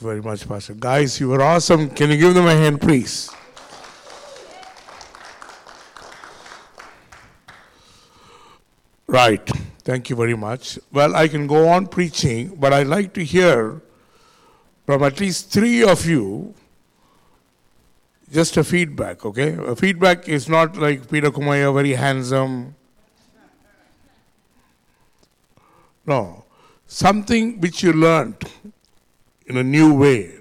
you very much, Pastor. Guys, you were awesome. Can you give them a hand, please? Right. Thank you very much. Well, I can go on preaching, but I'd like to hear from at least three of you just a feedback, okay? A feedback is not like Peter Kumaya, very handsome. No. Something which you learned in a new way.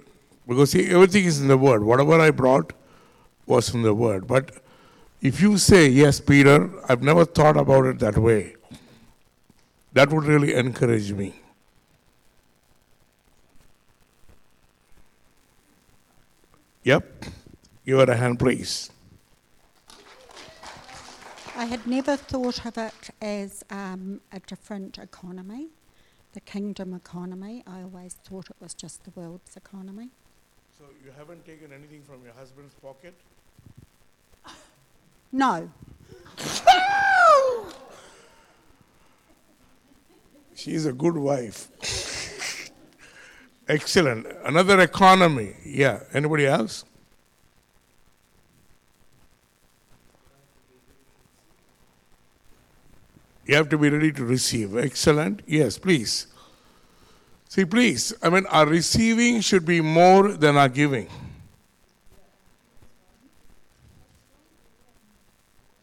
Because see, everything is in the Word. Whatever I brought was from the Word. But if you say, Yes, Peter, I've never thought about it that way, that would really encourage me. Yep. Give her a hand, please. I had never thought of it as um, a different economy, the kingdom economy. I always thought it was just the world's economy. So you haven't taken anything from your husband's pocket? No, She's a good wife. Excellent. Another economy. Yeah. Anybody else? You have to be ready to receive. Excellent. Yes, please. See, please. I mean, our receiving should be more than our giving.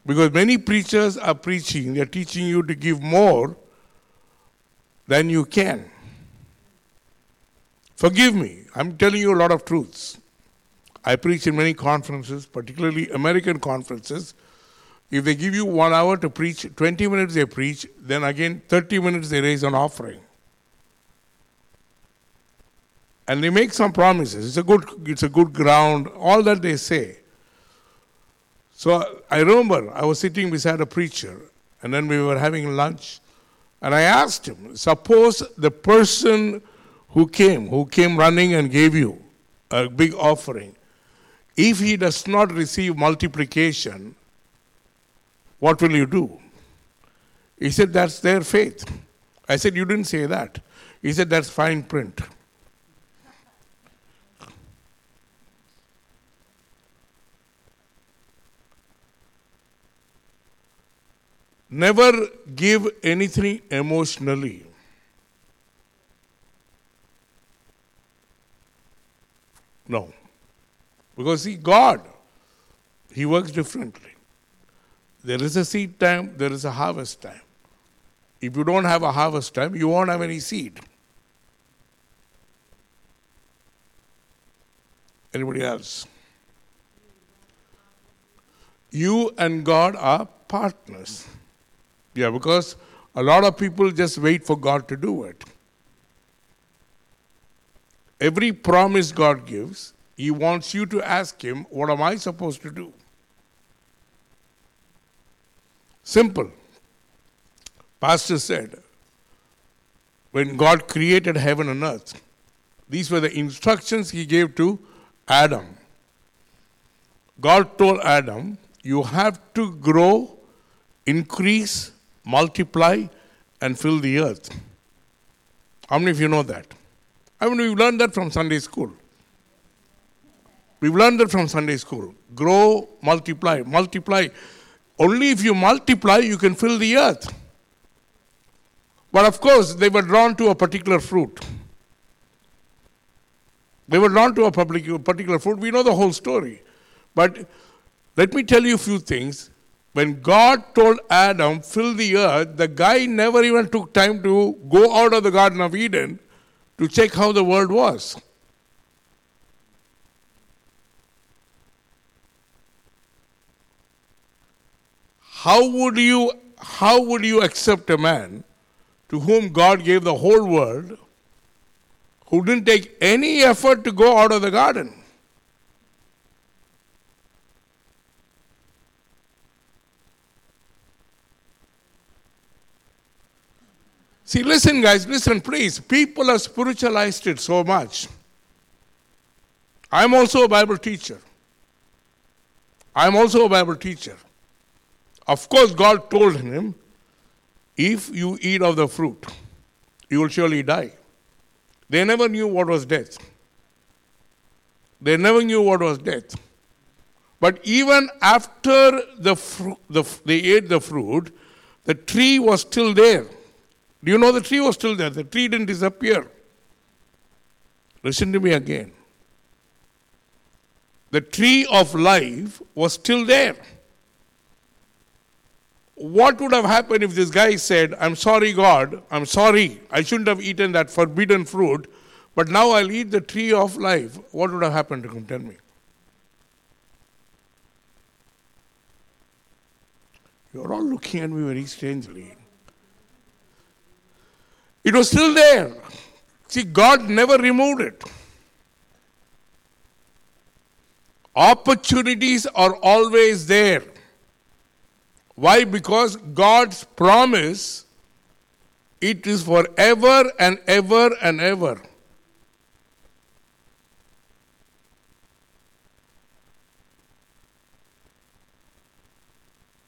Because many preachers are preaching, they're teaching you to give more than you can. Forgive me, I'm telling you a lot of truths. I preach in many conferences, particularly American conferences. If they give you one hour to preach, 20 minutes they preach, then again 30 minutes they raise an offering. And they make some promises. It's a good, it's a good ground, all that they say. So I remember I was sitting beside a preacher, and then we were having lunch, and I asked him, suppose the person who came, who came running and gave you a big offering, if he does not receive multiplication, what will you do? He said, That's their faith. I said, You didn't say that. He said, That's fine print. Never give anything emotionally. No. Because see, God, He works differently. There is a seed time, there is a harvest time. If you don't have a harvest time, you won't have any seed. Anybody else? You and God are partners. Yeah, because a lot of people just wait for God to do it. Every promise God gives, He wants you to ask Him, What am I supposed to do? Simple. Pastor said, when God created heaven and earth, these were the instructions He gave to Adam. God told Adam, You have to grow, increase, multiply, and fill the earth. How many of you know that? I mean, we've learned that from Sunday school. We've learned that from Sunday school. Grow, multiply, multiply. Only if you multiply, you can fill the earth. But of course, they were drawn to a particular fruit. They were drawn to a particular fruit. We know the whole story. But let me tell you a few things. When God told Adam, fill the earth, the guy never even took time to go out of the Garden of Eden to check how the world was. How would you how would you accept a man to whom God gave the whole world who didn't take any effort to go out of the garden? See, listen, guys, listen, please. People have spiritualized it so much. I'm also a Bible teacher. I'm also a Bible teacher. Of course, God told him, if you eat of the fruit, you will surely die. They never knew what was death. They never knew what was death. But even after the, the, they ate the fruit, the tree was still there. Do you know the tree was still there? The tree didn't disappear. Listen to me again. The tree of life was still there. What would have happened if this guy said, I'm sorry, God, I'm sorry, I shouldn't have eaten that forbidden fruit, but now I'll eat the tree of life? What would have happened to him? Tell me. You're all looking at me very strangely. It was still there. See, God never removed it. Opportunities are always there. Why? Because God's promise, it is forever and ever and ever.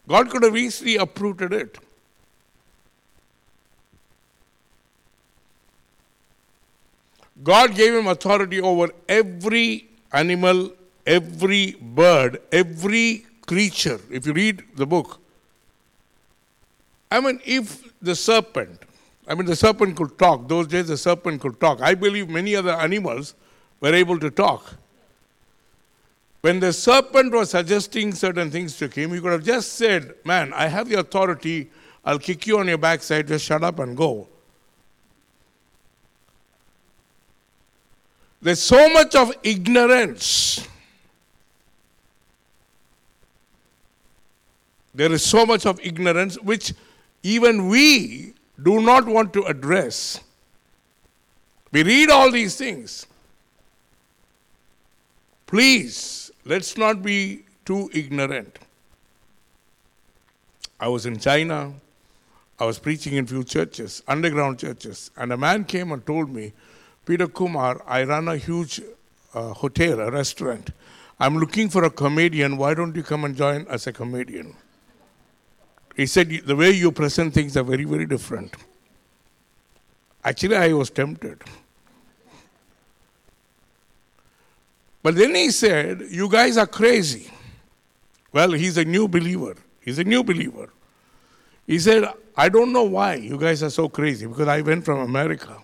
God could have easily uprooted it. God gave him authority over every animal, every bird, every creature. If you read the book, I mean, if the serpent, I mean, the serpent could talk, those days the serpent could talk. I believe many other animals were able to talk. When the serpent was suggesting certain things to him, he could have just said, Man, I have the authority, I'll kick you on your backside, just shut up and go. There's so much of ignorance. There is so much of ignorance which even we do not want to address. We read all these things. Please, let's not be too ignorant. I was in China. I was preaching in few churches, underground churches, and a man came and told me, Peter Kumar, I run a huge uh, hotel, a restaurant. I'm looking for a comedian. Why don't you come and join as a comedian? He said, The way you present things are very, very different. Actually, I was tempted. But then he said, You guys are crazy. Well, he's a new believer. He's a new believer. He said, I don't know why you guys are so crazy because I went from America.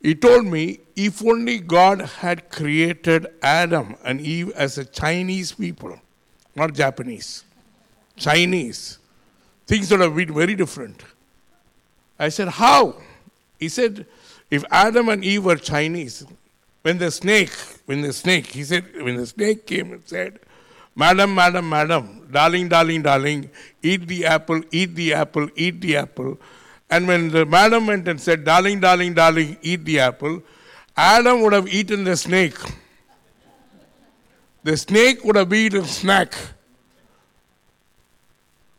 He told me if only God had created Adam and Eve as a Chinese people, not Japanese, Chinese, things would have been very different. I said, How? He said, If Adam and Eve were Chinese, when the snake, when the snake, he said, when the snake came and said, Madam, madam, madam, darling, darling, darling, eat the apple, eat the apple, eat the apple. And when the madam went and said, Darling, darling, darling, eat the apple, Adam would have eaten the snake. The snake would have eaten snack.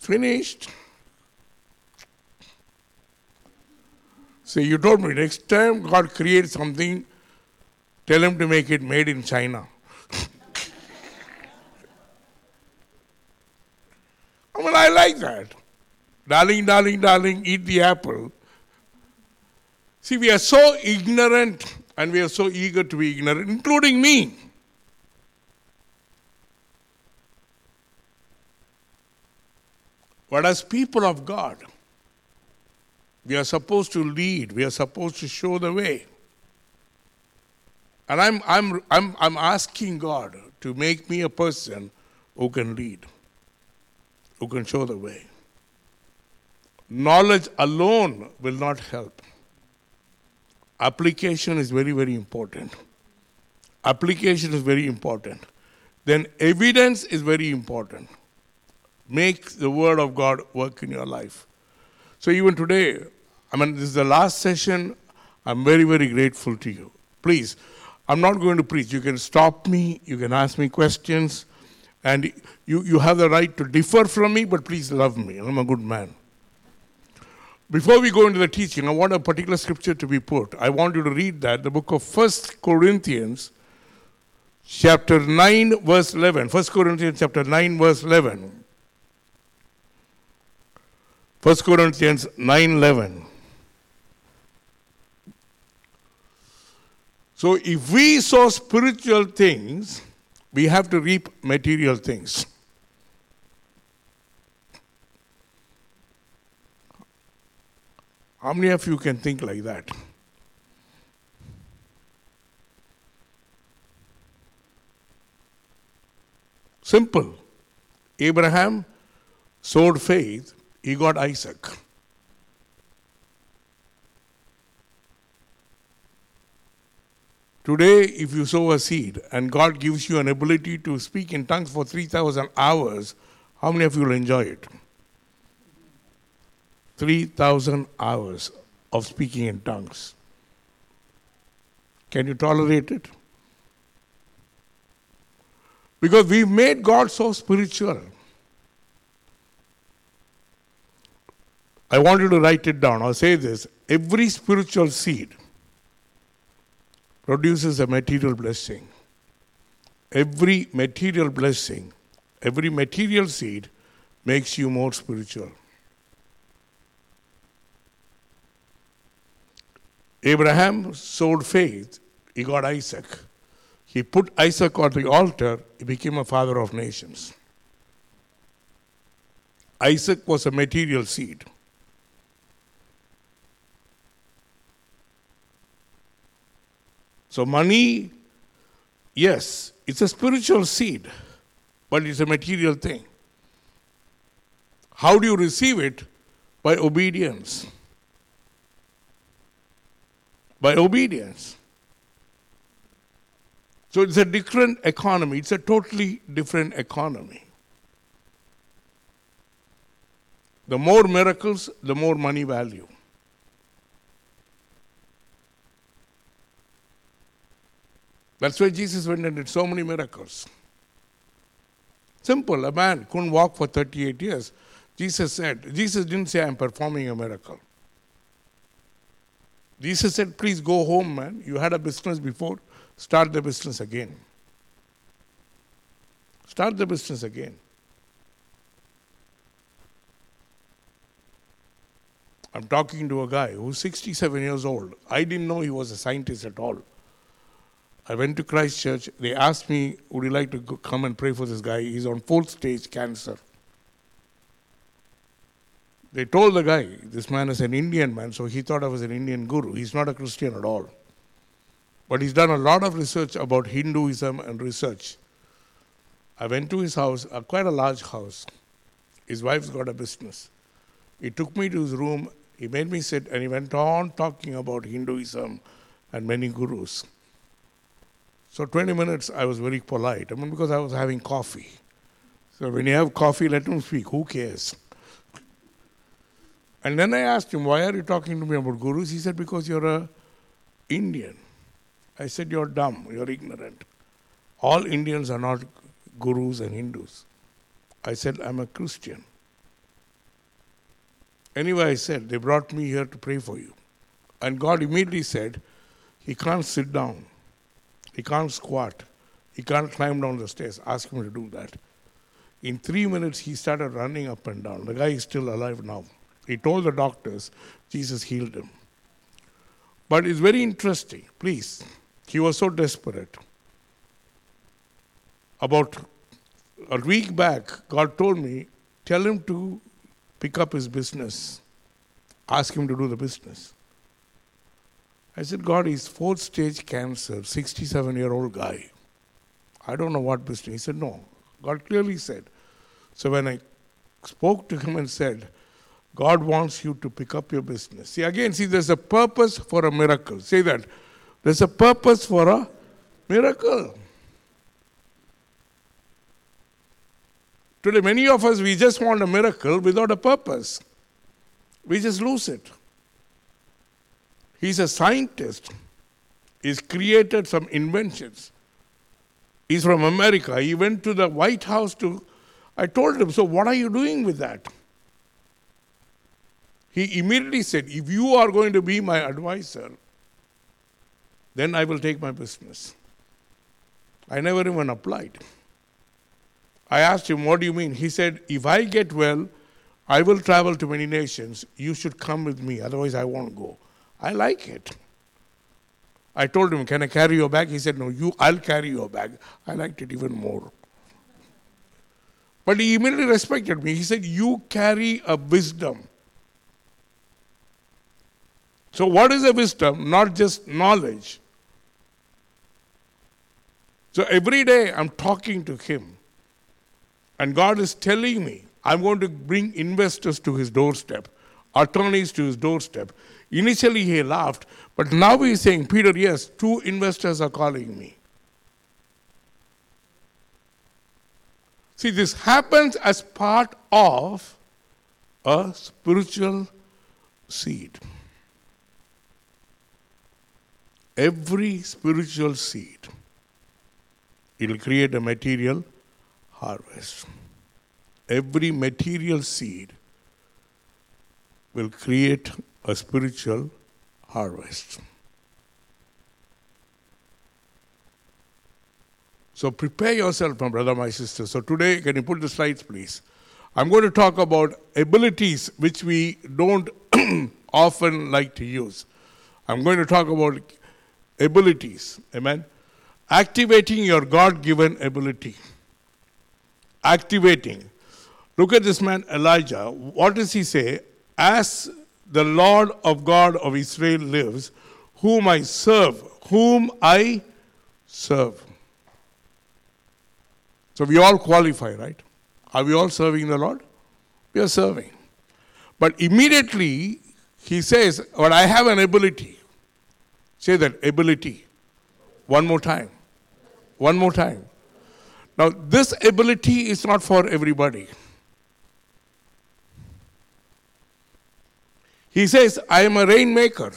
Finished. So you told me next time God creates something, tell him to make it made in China. I mean, I like that. Darling, darling, darling, eat the apple. See, we are so ignorant and we are so eager to be ignorant, including me. But as people of God, we are supposed to lead, we are supposed to show the way. And I'm, I'm, I'm, I'm asking God to make me a person who can lead, who can show the way. Knowledge alone will not help. Application is very, very important. Application is very important. Then evidence is very important. Make the Word of God work in your life. So even today, I mean, this is the last session. I'm very, very grateful to you. Please, I'm not going to preach. You can stop me, you can ask me questions, and you, you have the right to differ from me, but please love me. I'm a good man. Before we go into the teaching, I want a particular scripture to be put. I want you to read that, the book of First Corinthians, chapter 9, verse 11. First Corinthians, chapter 9, verse 11. First Corinthians 9:11 So if we sow spiritual things, we have to reap material things. How many of you can think like that? Simple. Abraham sowed faith, he got Isaac. Today, if you sow a seed and God gives you an ability to speak in tongues for 3,000 hours, how many of you will enjoy it? 3,000 hours of speaking in tongues. Can you tolerate it? Because we've made God so spiritual. I want you to write it down. I'll say this every spiritual seed produces a material blessing. Every material blessing, every material seed makes you more spiritual. Abraham sowed faith, he got Isaac. He put Isaac on the altar, he became a father of nations. Isaac was a material seed. So, money, yes, it's a spiritual seed, but it's a material thing. How do you receive it? By obedience by obedience. So it's a different economy, it's a totally different economy. The more miracles, the more money value. That's why Jesus went and did so many miracles. Simple, a man couldn't walk for 38 years. Jesus said, Jesus didn't say, I'm performing a miracle. Jesus said, Please go home, man. You had a business before, start the business again. Start the business again. I'm talking to a guy who's 67 years old. I didn't know he was a scientist at all. I went to Christ Church. They asked me, Would you like to come and pray for this guy? He's on fourth stage cancer. They told the guy, this man is an Indian man, so he thought I was an Indian guru. He's not a Christian at all. But he's done a lot of research about Hinduism and research. I went to his house, a quite a large house. His wife's got a business. He took me to his room, he made me sit, and he went on talking about Hinduism and many gurus. So 20 minutes I was very polite. I mean, because I was having coffee. So when you have coffee, let him speak. Who cares? And then I asked him, Why are you talking to me about gurus? He said, Because you're a Indian. I said, You're dumb, you're ignorant. All Indians are not gurus and Hindus. I said, I'm a Christian. Anyway, I said, They brought me here to pray for you. And God immediately said, He can't sit down, he can't squat, he can't climb down the stairs. Ask him to do that. In three minutes, he started running up and down. The guy is still alive now. He told the doctors Jesus healed him. But it's very interesting. Please, he was so desperate. About a week back, God told me, tell him to pick up his business. Ask him to do the business. I said, God, he's fourth stage cancer, 67 year old guy. I don't know what business. He said, No. God clearly said. So when I spoke to him and said, God wants you to pick up your business. See, again, see, there's a purpose for a miracle. Say that. There's a purpose for a miracle. Today, many of us, we just want a miracle without a purpose. We just lose it. He's a scientist. He's created some inventions. He's from America. He went to the White House to. I told him, So, what are you doing with that? He immediately said, If you are going to be my advisor, then I will take my business. I never even applied. I asked him, What do you mean? He said, If I get well, I will travel to many nations. You should come with me, otherwise, I won't go. I like it. I told him, Can I carry your bag? He said, No, you, I'll carry your bag. I liked it even more. But he immediately respected me. He said, You carry a wisdom. So, what is a wisdom? Not just knowledge. So, every day I'm talking to him, and God is telling me, I'm going to bring investors to his doorstep, attorneys to his doorstep. Initially, he laughed, but now he's saying, Peter, yes, two investors are calling me. See, this happens as part of a spiritual seed. Every spiritual seed, it will create a material harvest. Every material seed will create a spiritual harvest. So prepare yourself, my brother, my sister. So today, can you put the slides, please? I'm going to talk about abilities which we don't often like to use. I'm going to talk about abilities. Amen. Activating your God given ability. Activating. Look at this man, Elijah. What does he say? As the Lord of God of Israel lives, whom I serve, whom I serve. So we all qualify, right? Are we all serving the Lord? We are serving. But immediately he says, But I have an ability. Say that ability. One more time. One more time. Now, this ability is not for everybody. He says, I am a rainmaker.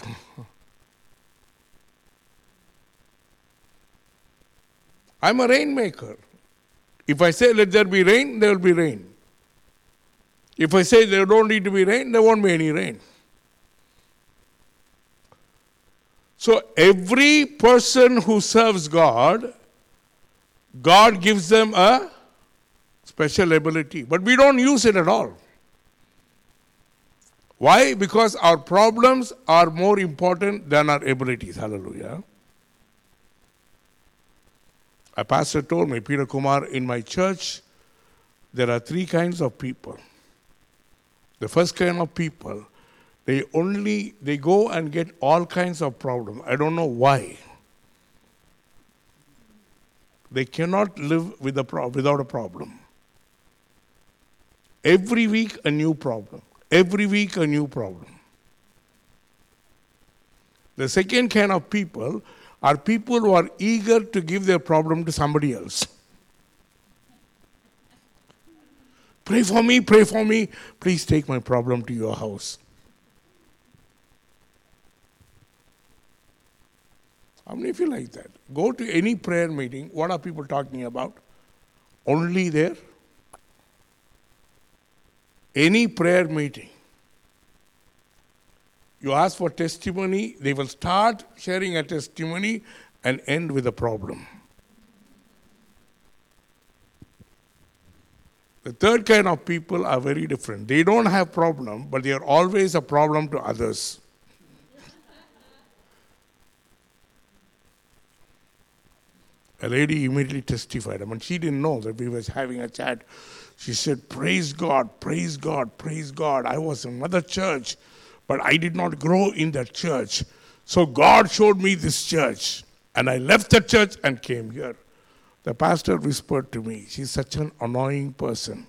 I'm a rainmaker. If I say, let there be rain, there will be rain. If I say there don't need to be rain, there won't be any rain. So every person who serves God, God gives them a special ability. But we don't use it at all. Why? Because our problems are more important than our abilities. Hallelujah. A pastor told me, Peter Kumar, in my church, there are three kinds of people. The first kind of people, they only they go and get all kinds of problems. I don't know why. They cannot live with a pro- without a problem. Every week a new problem. Every week a new problem. The second kind of people are people who are eager to give their problem to somebody else. Pray for me, pray for me. Please take my problem to your house. How many of you like that? Go to any prayer meeting. What are people talking about? Only there? Any prayer meeting. You ask for testimony, they will start sharing a testimony and end with a problem. The third kind of people are very different. They don't have problem, but they are always a problem to others. a lady immediately testified. I mean, she didn't know that we was having a chat. She said, "Praise God, praise God, praise God." I was in another church, but I did not grow in that church. So God showed me this church, and I left the church and came here. The pastor whispered to me, She's such an annoying person.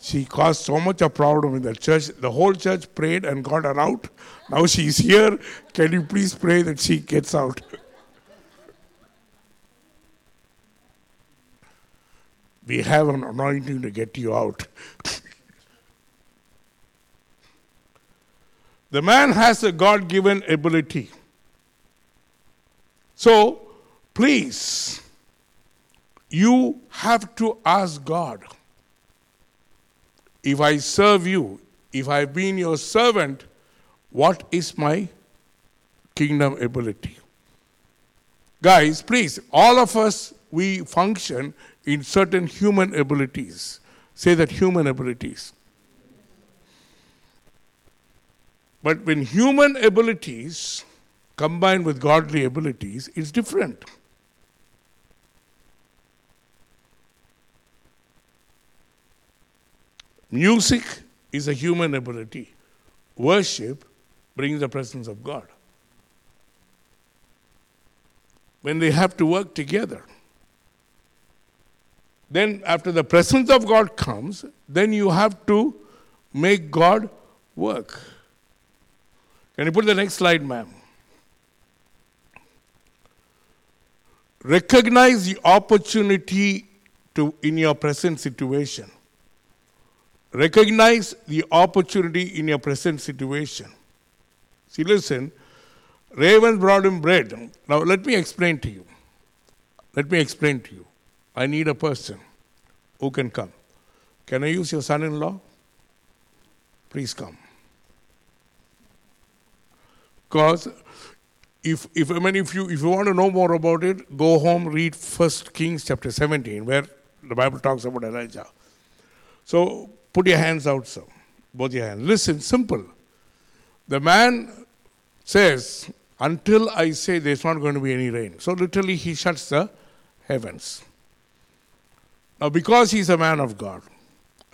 She caused so much a problem in the church. The whole church prayed and got her out. Now she's here. Can you please pray that she gets out? We have an anointing to get you out. the man has a God given ability. So, please, you have to ask God if I serve you, if I've been your servant, what is my kingdom ability? Guys, please, all of us, we function in certain human abilities. Say that human abilities. But when human abilities combined with godly abilities, it's different. Music is a human ability. Worship brings the presence of God. When they have to work together, then after the presence of God comes, then you have to make God work. Can you put the next slide, ma'am? Recognize the opportunity to in your present situation. Recognize the opportunity in your present situation. See, listen, ravens brought him bread. Now, let me explain to you. Let me explain to you. I need a person who can come. Can I use your son in law? Please come. Because if, if I mean if you if you want to know more about it, go home, read First Kings chapter 17, where the Bible talks about Elijah. So put your hands out, sir. Both your hands. Listen, simple. The man says, Until I say there's not going to be any rain. So literally he shuts the heavens. Now, because he's a man of God,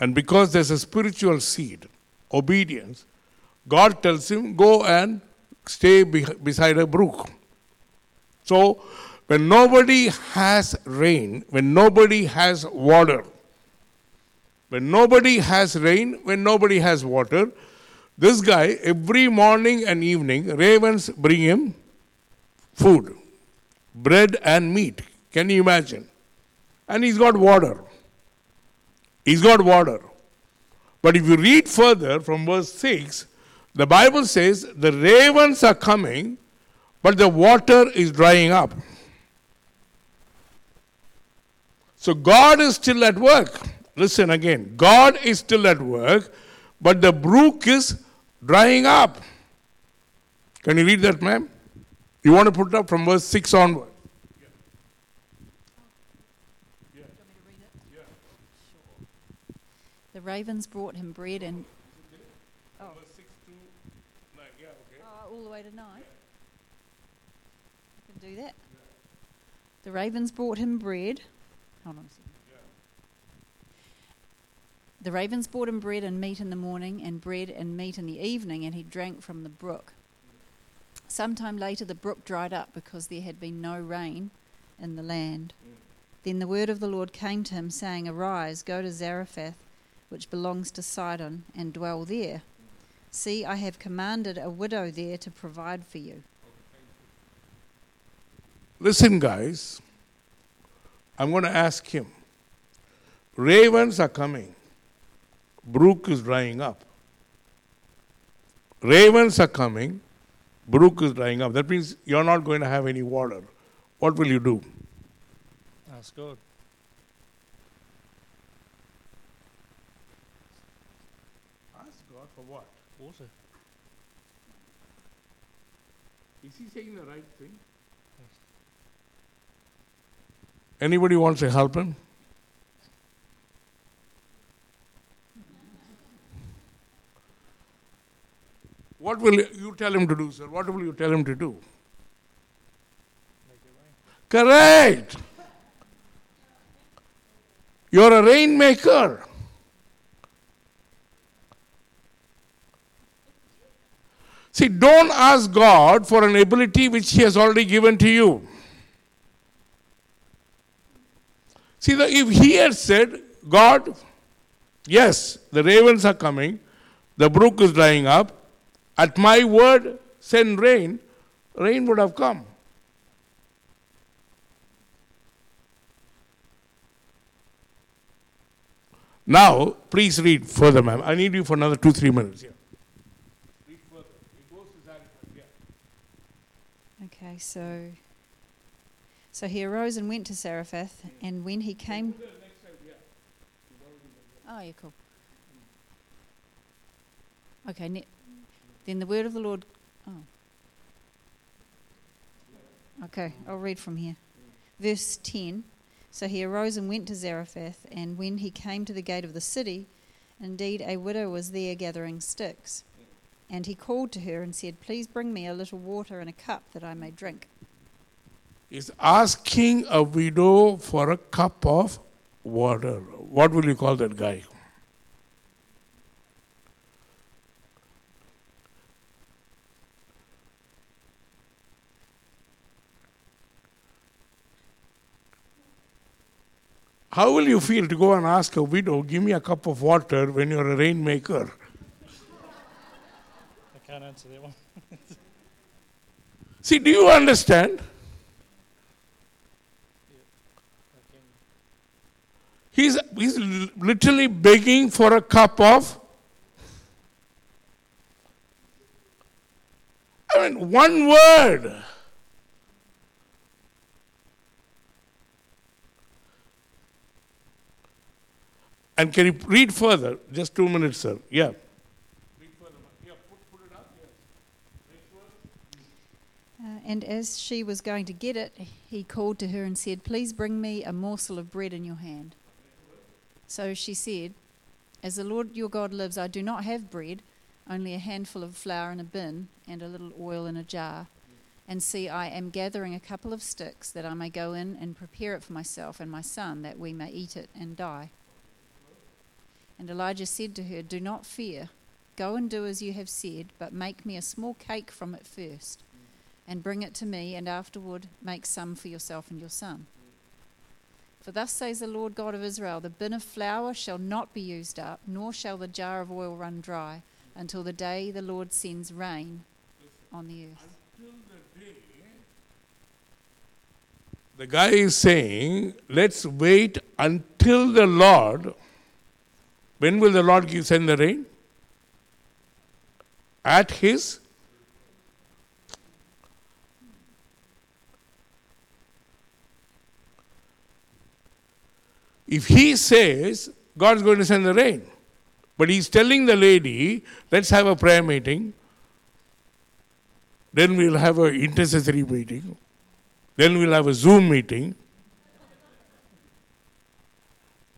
and because there's a spiritual seed, obedience, God tells him, Go and stay be- beside a brook. So, when nobody has rain, when nobody has water, when nobody has rain, when nobody has water, this guy, every morning and evening, ravens bring him food, bread and meat. Can you imagine? And he's got water. He's got water. But if you read further from verse 6, the Bible says the ravens are coming, but the water is drying up. So God is still at work. Listen again. God is still at work, but the brook is drying up. Can you read that, ma'am? You want to put up from verse 6 onward. The ravens brought him bread and. Oh. Oh, all the way to nine. I can do that. The ravens brought him bread. Hold on a second. The ravens brought him bread and meat in the morning, and bread and meat in the evening, and he drank from the brook. Sometime later, the brook dried up because there had been no rain in the land. Then the word of the Lord came to him, saying, Arise, go to Zarephath, which belongs to Sidon, and dwell there. See, I have commanded a widow there to provide for you. Listen, guys. I'm going to ask him. Ravens are coming. Brook is drying up. Ravens are coming. Brook is drying up. That means you're not going to have any water. What will you do? Ask God. Ask God for what? Water. Is he saying the right thing? Anybody wants to help him? What will you tell him to do, sir? What will you tell him to do? Correct. You're a rainmaker. See, don't ask God for an ability which He has already given to you. See, if He had said, God, yes, the ravens are coming, the brook is drying up, at my word, send rain, rain would have come. Now, please read further, ma'am. I need you for another two, three minutes. Read further. It goes to Zarephath, yeah. So. So he arose and went to Zarephath, and when he came. Oh, yeah, cool. Okay, ne- then the word of the Lord. Oh. Okay, I'll read from here. Verse 10 So he arose and went to Zarephath, and when he came to the gate of the city, indeed a widow was there gathering sticks. And he called to her and said, Please bring me a little water in a cup that I may drink. He's asking a widow for a cup of water. What will you call that guy? How will you feel to go and ask a widow, give me a cup of water when you're a rainmaker? Can't answer that one. See, do you understand? He's, he's literally begging for a cup of. I mean, one word. And can you read further? Just two minutes, sir. Yeah. And as she was going to get it, he called to her and said, Please bring me a morsel of bread in your hand. So she said, As the Lord your God lives, I do not have bread, only a handful of flour in a bin and a little oil in a jar. And see, I am gathering a couple of sticks that I may go in and prepare it for myself and my son, that we may eat it and die. And Elijah said to her, Do not fear. Go and do as you have said, but make me a small cake from it first and bring it to me, and afterward make some for yourself and your son. For thus says the Lord God of Israel The bin of flour shall not be used up, nor shall the jar of oil run dry, until the day the Lord sends rain on the earth. The guy is saying, let's wait until the Lord. When will the Lord send the rain? At his If he says God's going to send the rain, but he's telling the lady, let's have a prayer meeting, then we'll have an intercessory meeting, then we'll have a Zoom meeting.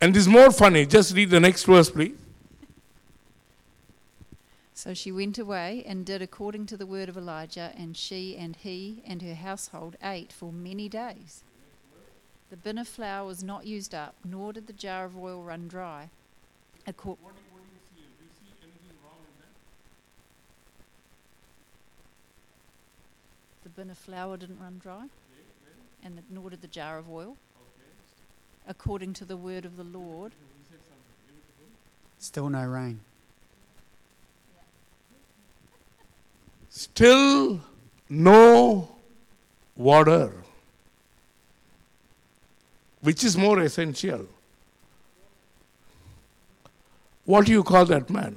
And this is more funny. Just read the next verse, please. So she went away and did according to the word of Elijah, and she and he and her household ate for many days. The bin of flour was not used up, nor did the jar of oil run dry. Acco- the bin of flour didn't run dry, and the, nor did the jar of oil. According to the word of the Lord, Still no rain. Still no water. Which is more essential? What do you call that man?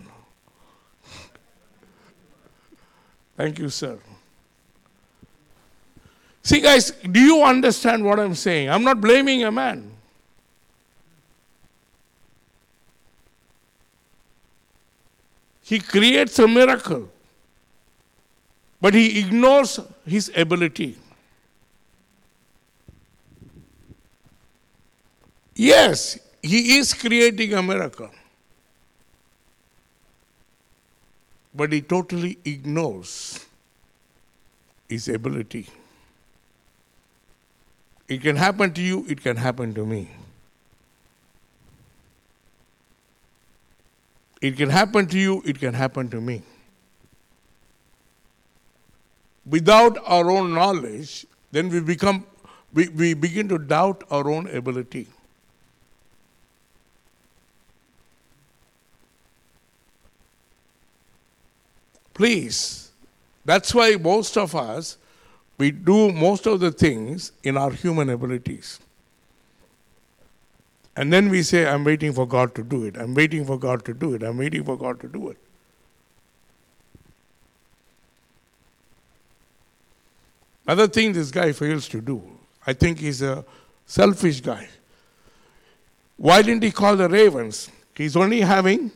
Thank you, sir. See, guys, do you understand what I'm saying? I'm not blaming a man. He creates a miracle, but he ignores his ability. Yes, he is creating a miracle, but he totally ignores his ability. It can happen to you, it can happen to me. It can happen to you, it can happen to me. Without our own knowledge, then we become we, we begin to doubt our own ability. Please, that's why most of us we do most of the things in our human abilities. And then we say, I'm waiting for God to do it. I'm waiting for God to do it. I'm waiting for God to do it. Another thing this guy fails to do, I think he's a selfish guy. Why didn't he call the ravens? He's only having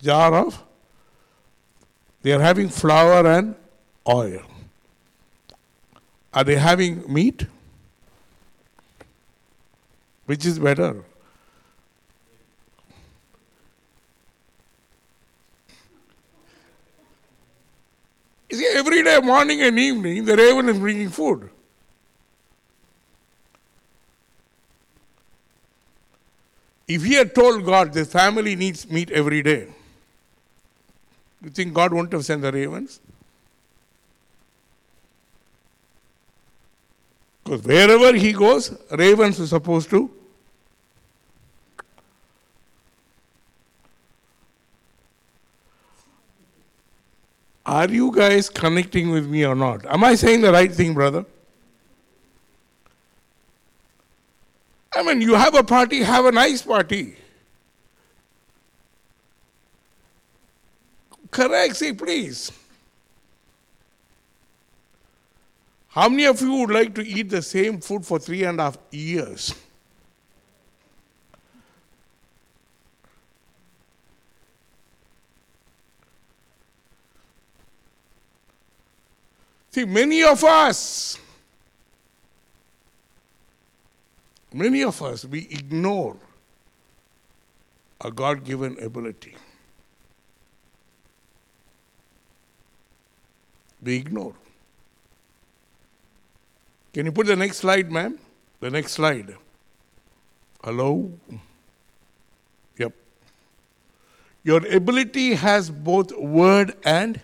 jar of, they are having flour and oil. Are they having meat? Which is better? You see, every day, morning and evening, the raven is bringing food. If he had told God the family needs meat every day, you think God won't have sent the ravens? Because wherever he goes, ravens are supposed to. Are you guys connecting with me or not? Am I saying the right thing, brother? I mean, you have a party, have a nice party. Correct, see, please. How many of you would like to eat the same food for three and a half years? See, many of us, many of us, we ignore a God given ability. We ignore. Can you put the next slide, ma'am? The next slide. Hello? Yep. Your ability has both word and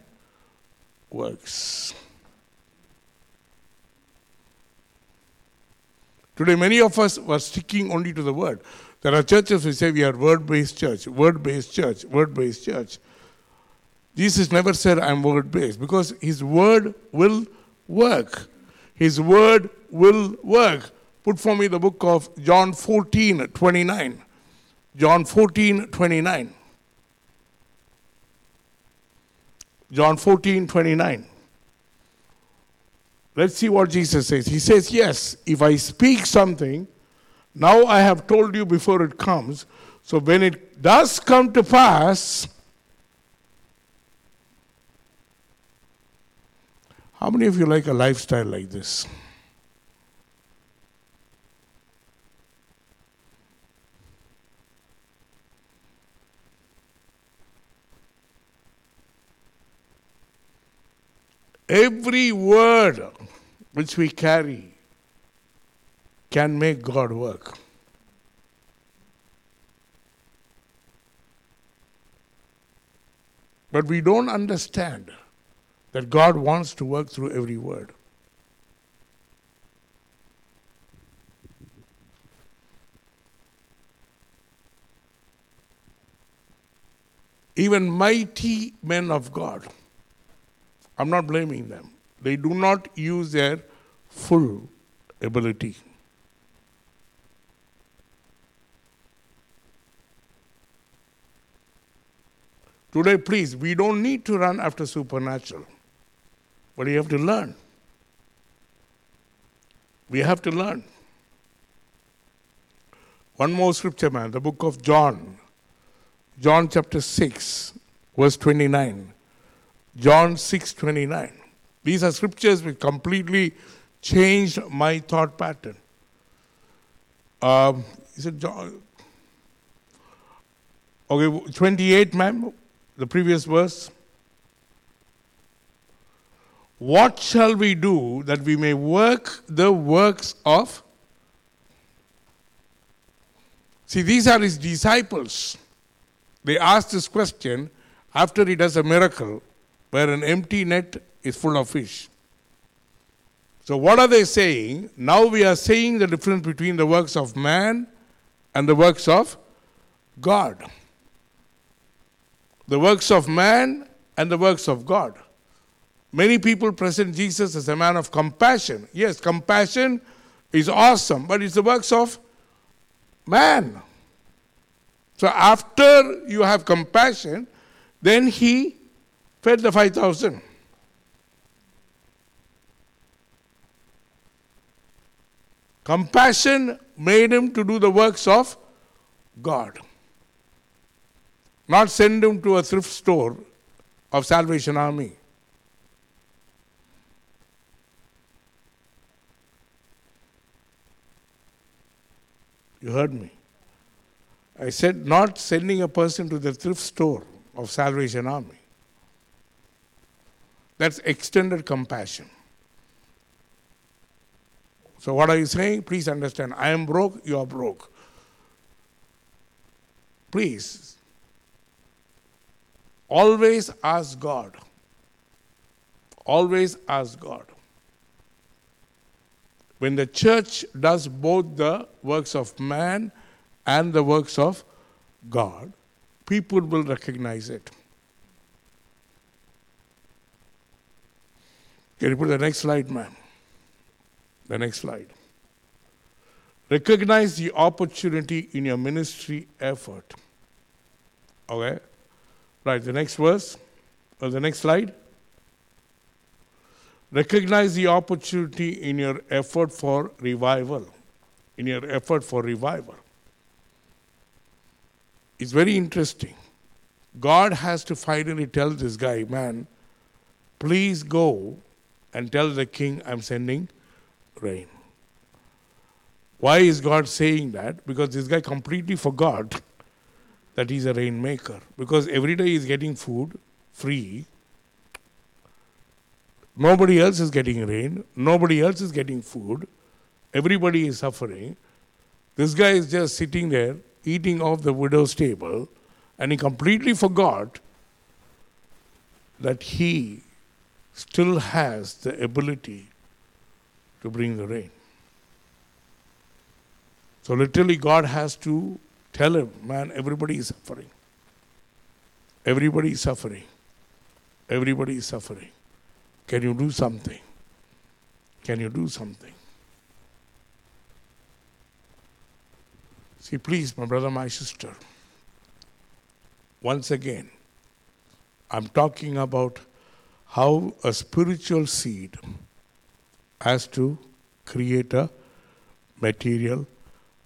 works. Today, many of us were sticking only to the word. There are churches who say we are word based church, word based church, word based church. Jesus never said, I'm word based because his word will work. His word will work. Put for me the book of John 14 29. John 14 29. John 14 29. Let's see what Jesus says. He says, Yes, if I speak something, now I have told you before it comes. So when it does come to pass, how many of you like a lifestyle like this? Every word which we carry can make God work. But we don't understand that God wants to work through every word. Even mighty men of God, I'm not blaming them, they do not use their full ability. Today, please, we don't need to run after supernatural, but you have to learn. We have to learn. One more scripture, man, the book of John, John chapter 6, verse 29. John 6 29. These are scriptures which completely changed my thought pattern. Um, is it John? Okay, 28, ma'am, the previous verse. What shall we do that we may work the works of? See, these are his disciples. They ask this question after he does a miracle where an empty net is full of fish. So, what are they saying? Now we are saying the difference between the works of man and the works of God. The works of man and the works of God. Many people present Jesus as a man of compassion. Yes, compassion is awesome, but it's the works of man. So, after you have compassion, then he fed the 5,000. Compassion made him to do the works of God. Not send him to a thrift store of Salvation Army. You heard me. I said not sending a person to the thrift store of Salvation Army. That's extended compassion. So, what are you saying? Please understand. I am broke, you are broke. Please, always ask God. Always ask God. When the church does both the works of man and the works of God, people will recognize it. Can you put the next slide, ma'am? The next slide. Recognize the opportunity in your ministry effort. Okay? Right, the next verse, or the next slide. Recognize the opportunity in your effort for revival. In your effort for revival. It's very interesting. God has to finally tell this guy, man, please go and tell the king I'm sending rain. Why is God saying that? Because this guy completely forgot that he's a rainmaker. Because every day he's getting food free. Nobody else is getting rain. Nobody else is getting food. Everybody is suffering. This guy is just sitting there eating off the widow's table, and he completely forgot that he still has the ability to bring the rain. So, literally, God has to tell him, man, everybody is suffering. Everybody is suffering. Everybody is suffering. Can you do something? Can you do something? See, please, my brother, my sister, once again, I'm talking about how a spiritual seed has to create a material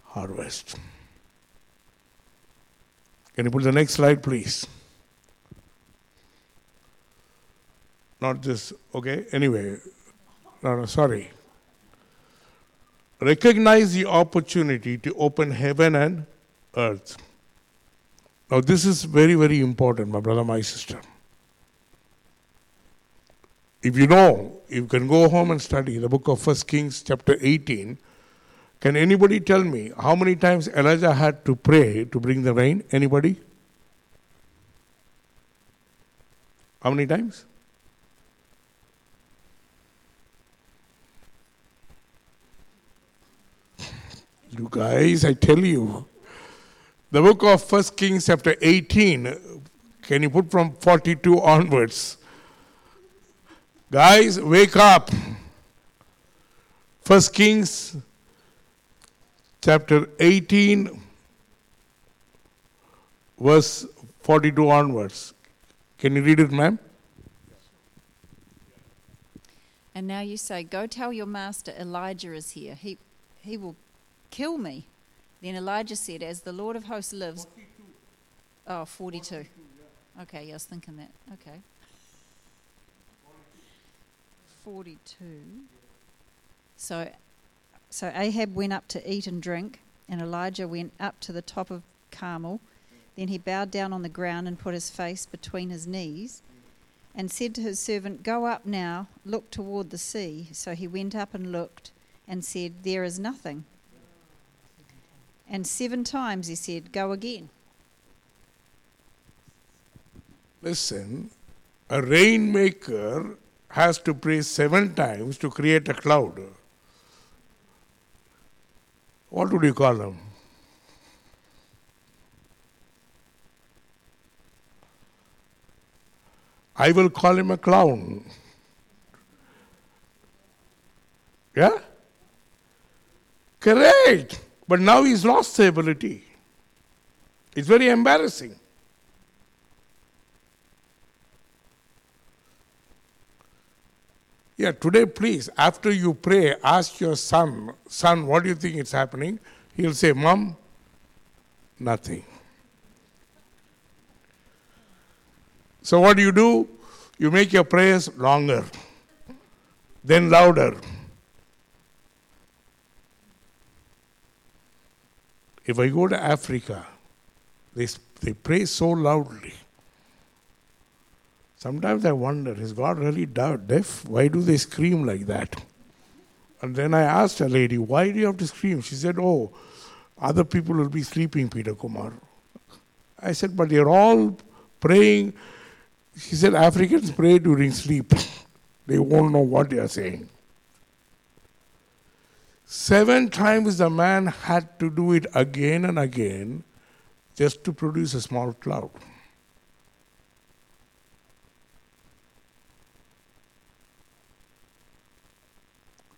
harvest. Can you put the next slide, please? Not this, okay? Anyway, no, no, sorry. Recognize the opportunity to open heaven and earth. Now, this is very, very important, my brother, my sister. If you know, you can go home and study the book of First Kings, chapter 18. Can anybody tell me how many times Elijah had to pray to bring the rain? Anybody? How many times? You guys, I tell you. The book of First Kings, chapter 18, can you put from 42 onwards? Guys, wake up. First Kings, chapter 18, verse 42 onwards. Can you read it, ma'am? And now you say, Go tell your master Elijah is here. He, he will kill me. Then Elijah said, As the Lord of hosts lives. 42. Oh, 42. Okay, I was thinking that. Okay. 42. So, so Ahab went up to eat and drink, and Elijah went up to the top of Carmel. Then he bowed down on the ground and put his face between his knees and said to his servant, Go up now, look toward the sea. So he went up and looked and said, There is nothing. And seven times he said, Go again. Listen, a rainmaker has to pray seven times to create a cloud. What would you call them? I will call him a clown. Yeah? Correct. But now he's lost the ability. It's very embarrassing. Yeah, today, please, after you pray, ask your son, son, what do you think is happening? He'll say, Mom, nothing. So, what do you do? You make your prayers longer, then louder. If I go to Africa, they, they pray so loudly. Sometimes I wonder, is God really deaf? Why do they scream like that? And then I asked a lady, why do you have to scream? She said, oh, other people will be sleeping, Peter Kumar. I said, but they're all praying. She said, Africans pray during sleep. they won't know what they are saying. Seven times the man had to do it again and again just to produce a small cloud.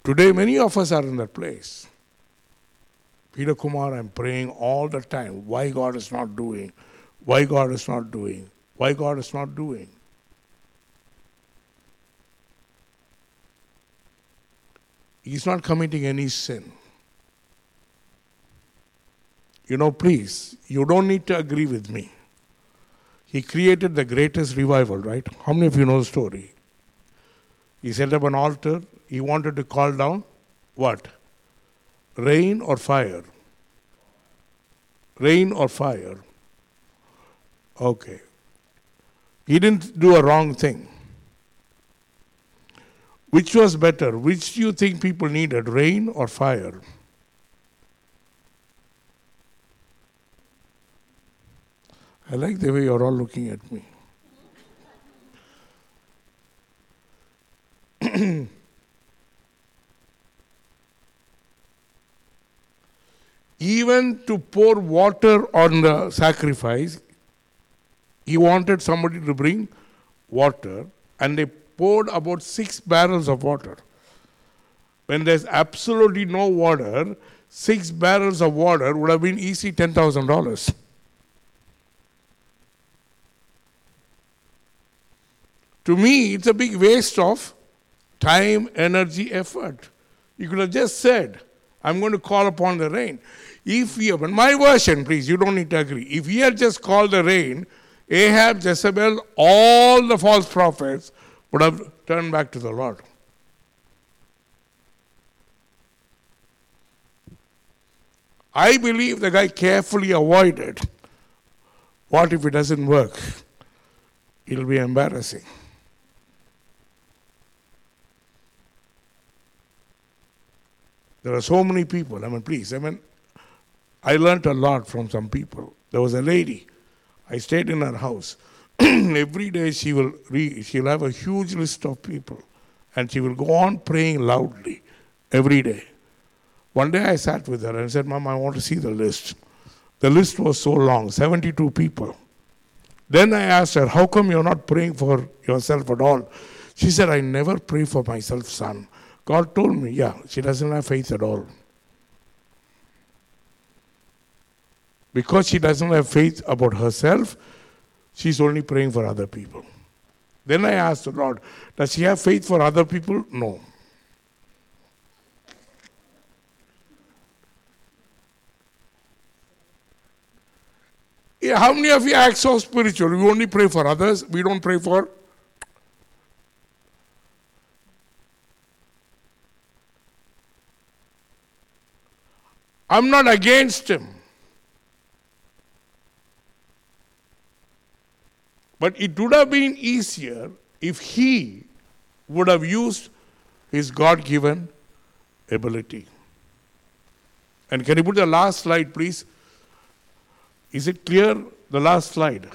Today, many of us are in that place. Peter Kumar, I'm praying all the time. Why God is not doing? Why God is not doing? Why God is not doing? He's not committing any sin. You know, please, you don't need to agree with me. He created the greatest revival, right? How many of you know the story? He set up an altar. He wanted to call down what? Rain or fire? Rain or fire? Okay. He didn't do a wrong thing. Which was better? Which do you think people needed, rain or fire? I like the way you're all looking at me. Even to pour water on the sacrifice, he wanted somebody to bring water, and they poured about six barrels of water. When there's absolutely no water, six barrels of water would have been easy $10,000. To me, it's a big waste of time, energy, effort. You could have just said, I'm going to call upon the rain. If he, but my version, please, you don't need to agree. If he had just called the rain, Ahab, Jezebel, all the false prophets would have turned back to the Lord. I believe the guy carefully avoided what if it doesn't work? It'll be embarrassing. There are so many people. I mean, please, I mean, I learned a lot from some people. There was a lady, I stayed in her house. Every day she will read, she'll have a huge list of people, and she will go on praying loudly every day. One day I sat with her and said, Mom, I want to see the list. The list was so long 72 people. Then I asked her, How come you're not praying for yourself at all? She said, I never pray for myself, son. God told me, yeah, she doesn't have faith at all. Because she doesn't have faith about herself, she's only praying for other people. Then I asked the Lord, Does she have faith for other people? No. How many of you act so spiritual? We only pray for others, we don't pray for I'm not against him. But it would have been easier if he would have used his God given ability. And can you put the last slide, please? Is it clear? The last slide.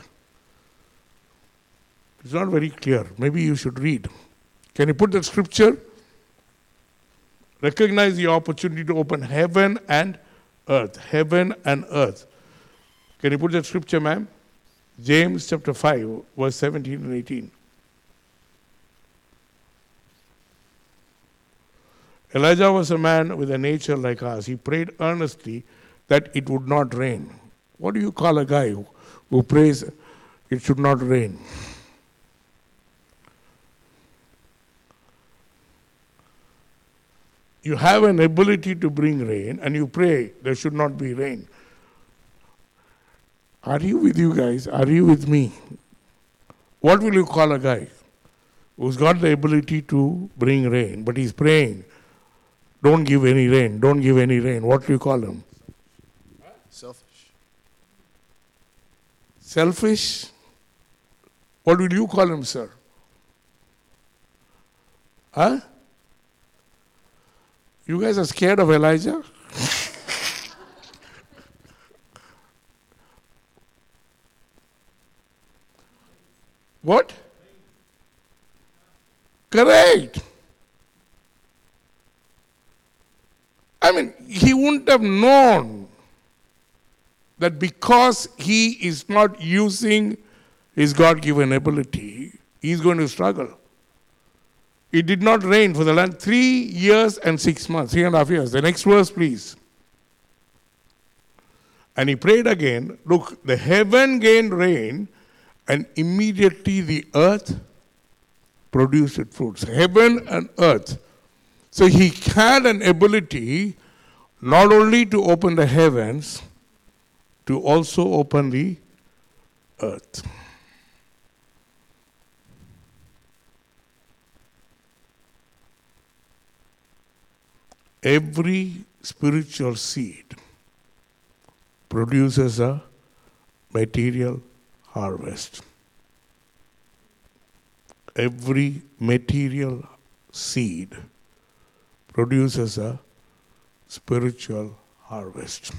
It's not very clear. Maybe you should read. Can you put the scripture? Recognize the opportunity to open heaven and earth. Heaven and earth. Can you put that scripture, ma'am? James chapter 5, verse 17 and 18. Elijah was a man with a nature like ours. He prayed earnestly that it would not rain. What do you call a guy who, who prays it should not rain? You have an ability to bring rain and you pray there should not be rain. Are you with you guys? Are you with me? What will you call a guy who's got the ability to bring rain, but he's praying, don't give any rain, don't give any rain? What do you call him? Selfish. Selfish? What will you call him, sir? Huh? You guys are scared of Elijah? what? Correct. I mean, he wouldn't have known that because he is not using his God given ability, he's going to struggle. It did not rain for the land three years and six months, three and a half years. The next verse, please. And he prayed again. Look, the heaven gained rain, and immediately the earth produced its fruits. Heaven and earth. So he had an ability not only to open the heavens, to also open the earth. Every spiritual seed produces a material harvest. Every material seed produces a spiritual harvest.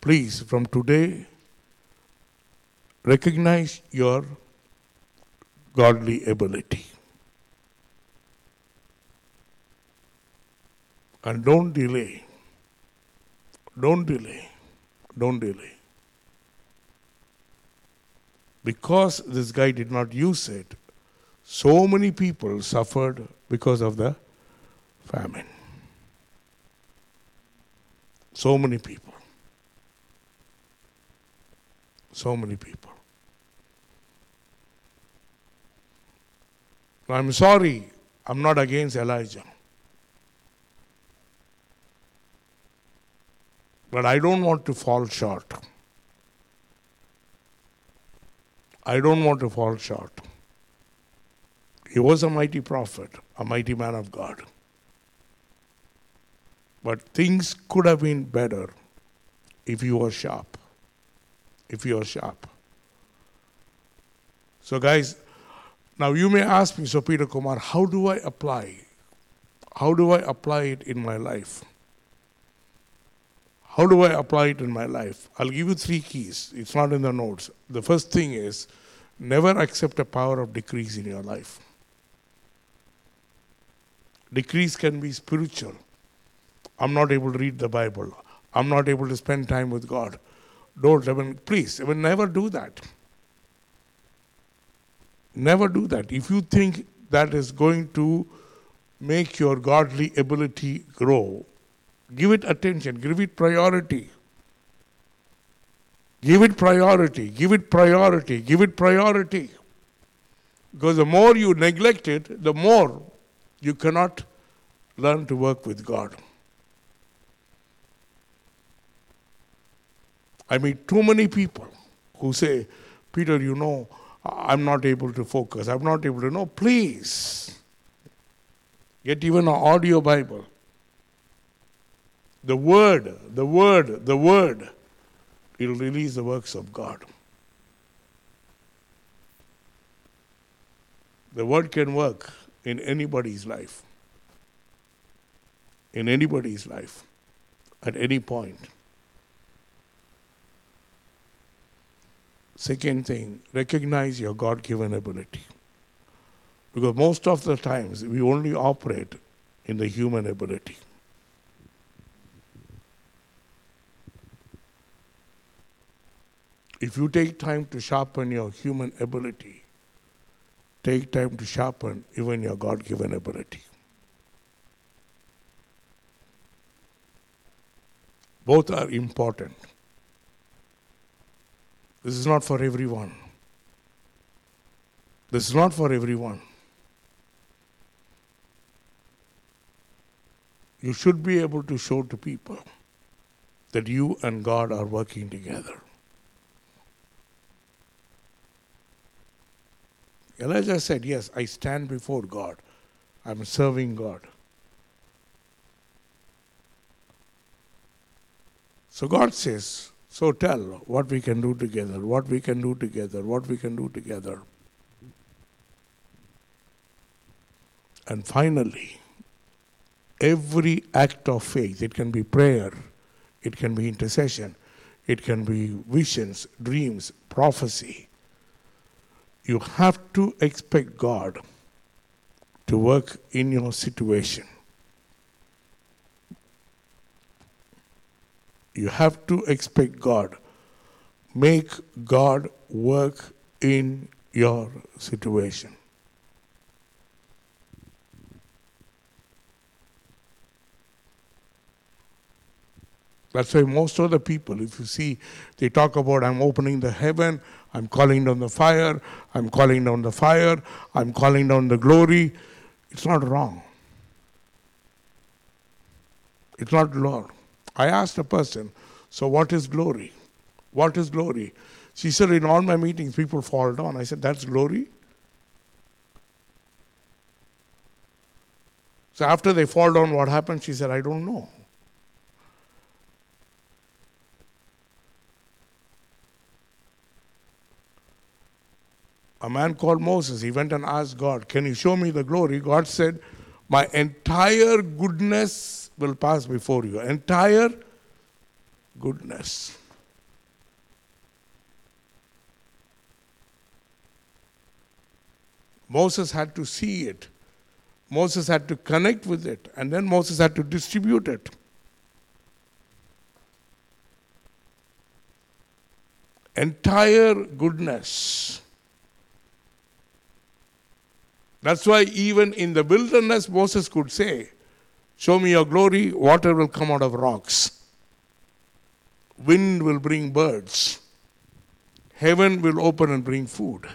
Please, from today, recognize your godly ability. And don't delay. Don't delay. Don't delay. Because this guy did not use it, so many people suffered because of the famine. So many people. So many people. I'm sorry, I'm not against Elijah. But I don't want to fall short. I don't want to fall short. He was a mighty prophet, a mighty man of God. But things could have been better if you were sharp. If you were sharp. So, guys, now you may ask me, so Peter Kumar, how do I apply? How do I apply it in my life? How do I apply it in my life? I'll give you three keys. It's not in the notes. The first thing is never accept a power of decrease in your life. Decrease can be spiritual. I'm not able to read the Bible. I'm not able to spend time with God. Don't even, please, even never do that. Never do that. If you think that is going to make your godly ability grow, give it attention, give it priority. Give it priority, give it priority, give it priority. Because the more you neglect it, the more you cannot learn to work with God. I meet too many people who say, Peter, you know, I'm not able to focus. I'm not able to know. Please get even an audio Bible. The Word, the Word, the Word will release the works of God. The Word can work in anybody's life. In anybody's life. At any point. Second thing, recognize your God given ability. Because most of the times we only operate in the human ability. If you take time to sharpen your human ability, take time to sharpen even your God given ability. Both are important. This is not for everyone. This is not for everyone. You should be able to show to people that you and God are working together. Elijah said, Yes, I stand before God. I'm serving God. So God says, So tell what we can do together, what we can do together, what we can do together. And finally, every act of faith, it can be prayer, it can be intercession, it can be visions, dreams, prophecy. You have to expect God to work in your situation. You have to expect God. Make God work in your situation. That's why most of the people, if you see, they talk about I'm opening the heaven, I'm calling down the fire, I'm calling down the fire, I'm calling down the glory. It's not wrong. It's not Lord. I asked a person, so what is glory? What is glory? She said, in all my meetings, people fall down. I said, that's glory? So after they fall down, what happens? She said, I don't know. A man called Moses, he went and asked God, Can you show me the glory? God said, My entire goodness will pass before you. Entire goodness. Moses had to see it. Moses had to connect with it. And then Moses had to distribute it. Entire goodness. That's why, even in the wilderness, Moses could say, Show me your glory, water will come out of rocks, wind will bring birds, heaven will open and bring food.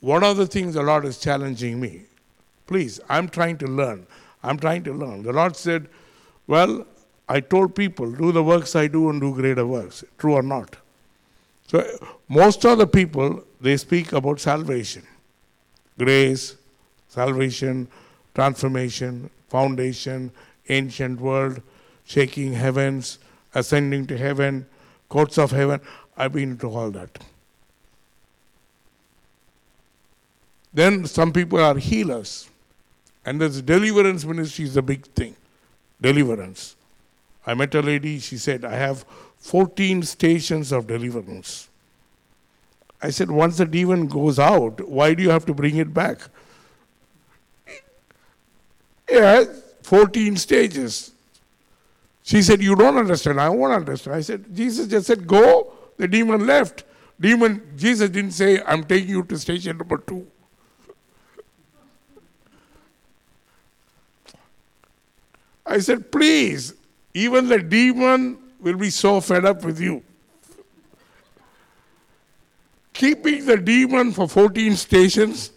One of the things the Lord is challenging me, please, I'm trying to learn. I'm trying to learn. The Lord said, Well, I told people, do the works I do and do greater works. True or not? So, most of the people, they speak about salvation grace, salvation, transformation, foundation, ancient world, shaking heavens, ascending to heaven, courts of heaven. I've been into all that. Then some people are healers. And there's deliverance ministry is a big thing. Deliverance. I met a lady, she said, I have 14 stations of deliverance. I said, once the demon goes out, why do you have to bring it back? Yeah, 14 stages. She said, You don't understand. I won't understand. I said, Jesus just said, Go. The demon left. Demon, Jesus didn't say, I'm taking you to station number two. I said, Please, even the demon will be so fed up with you. Keeping the demon for 14 stations.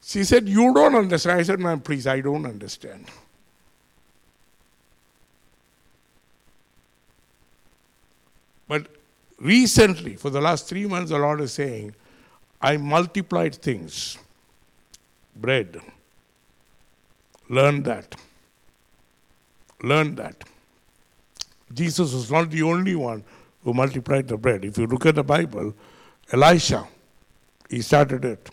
She said, You don't understand. I said, Ma'am, please, I don't understand. But recently, for the last three months, the Lord is saying, I multiplied things bread Learn that. Learn that. Jesus was not the only one who multiplied the bread. If you look at the Bible, Elisha, he started it.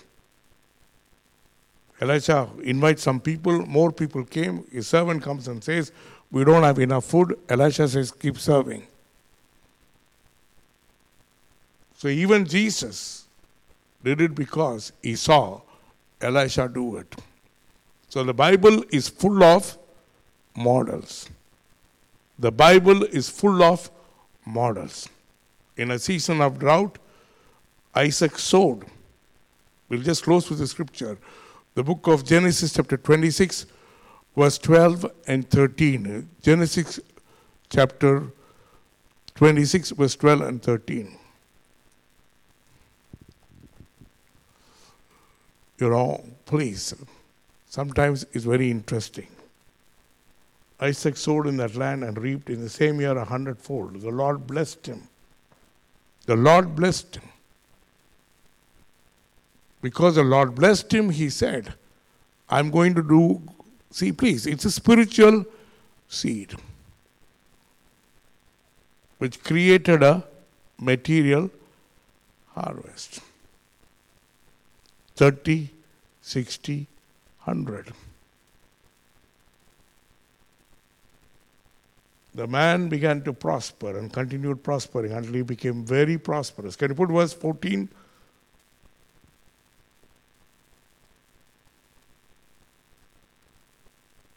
Elisha invites some people, more people came. His servant comes and says, We don't have enough food. Elisha says, Keep serving. So even Jesus did it because he saw Elisha do it. So the Bible is full of models. The Bible is full of models. In a season of drought, Isaac sowed. We'll just close with the scripture. The book of Genesis, chapter 26, verse 12 and 13. Genesis chapter 26, verse 12 and 13. You know, please sometimes is very interesting. Isaac sowed in that land and reaped in the same year a hundredfold. The Lord blessed him. The Lord blessed him. Because the Lord blessed him, he said, I'm going to do, see, please, it's a spiritual seed. which created a material harvest 30, 60, 100. The man began to prosper and continued prospering until he became very prosperous. Can you put verse 14?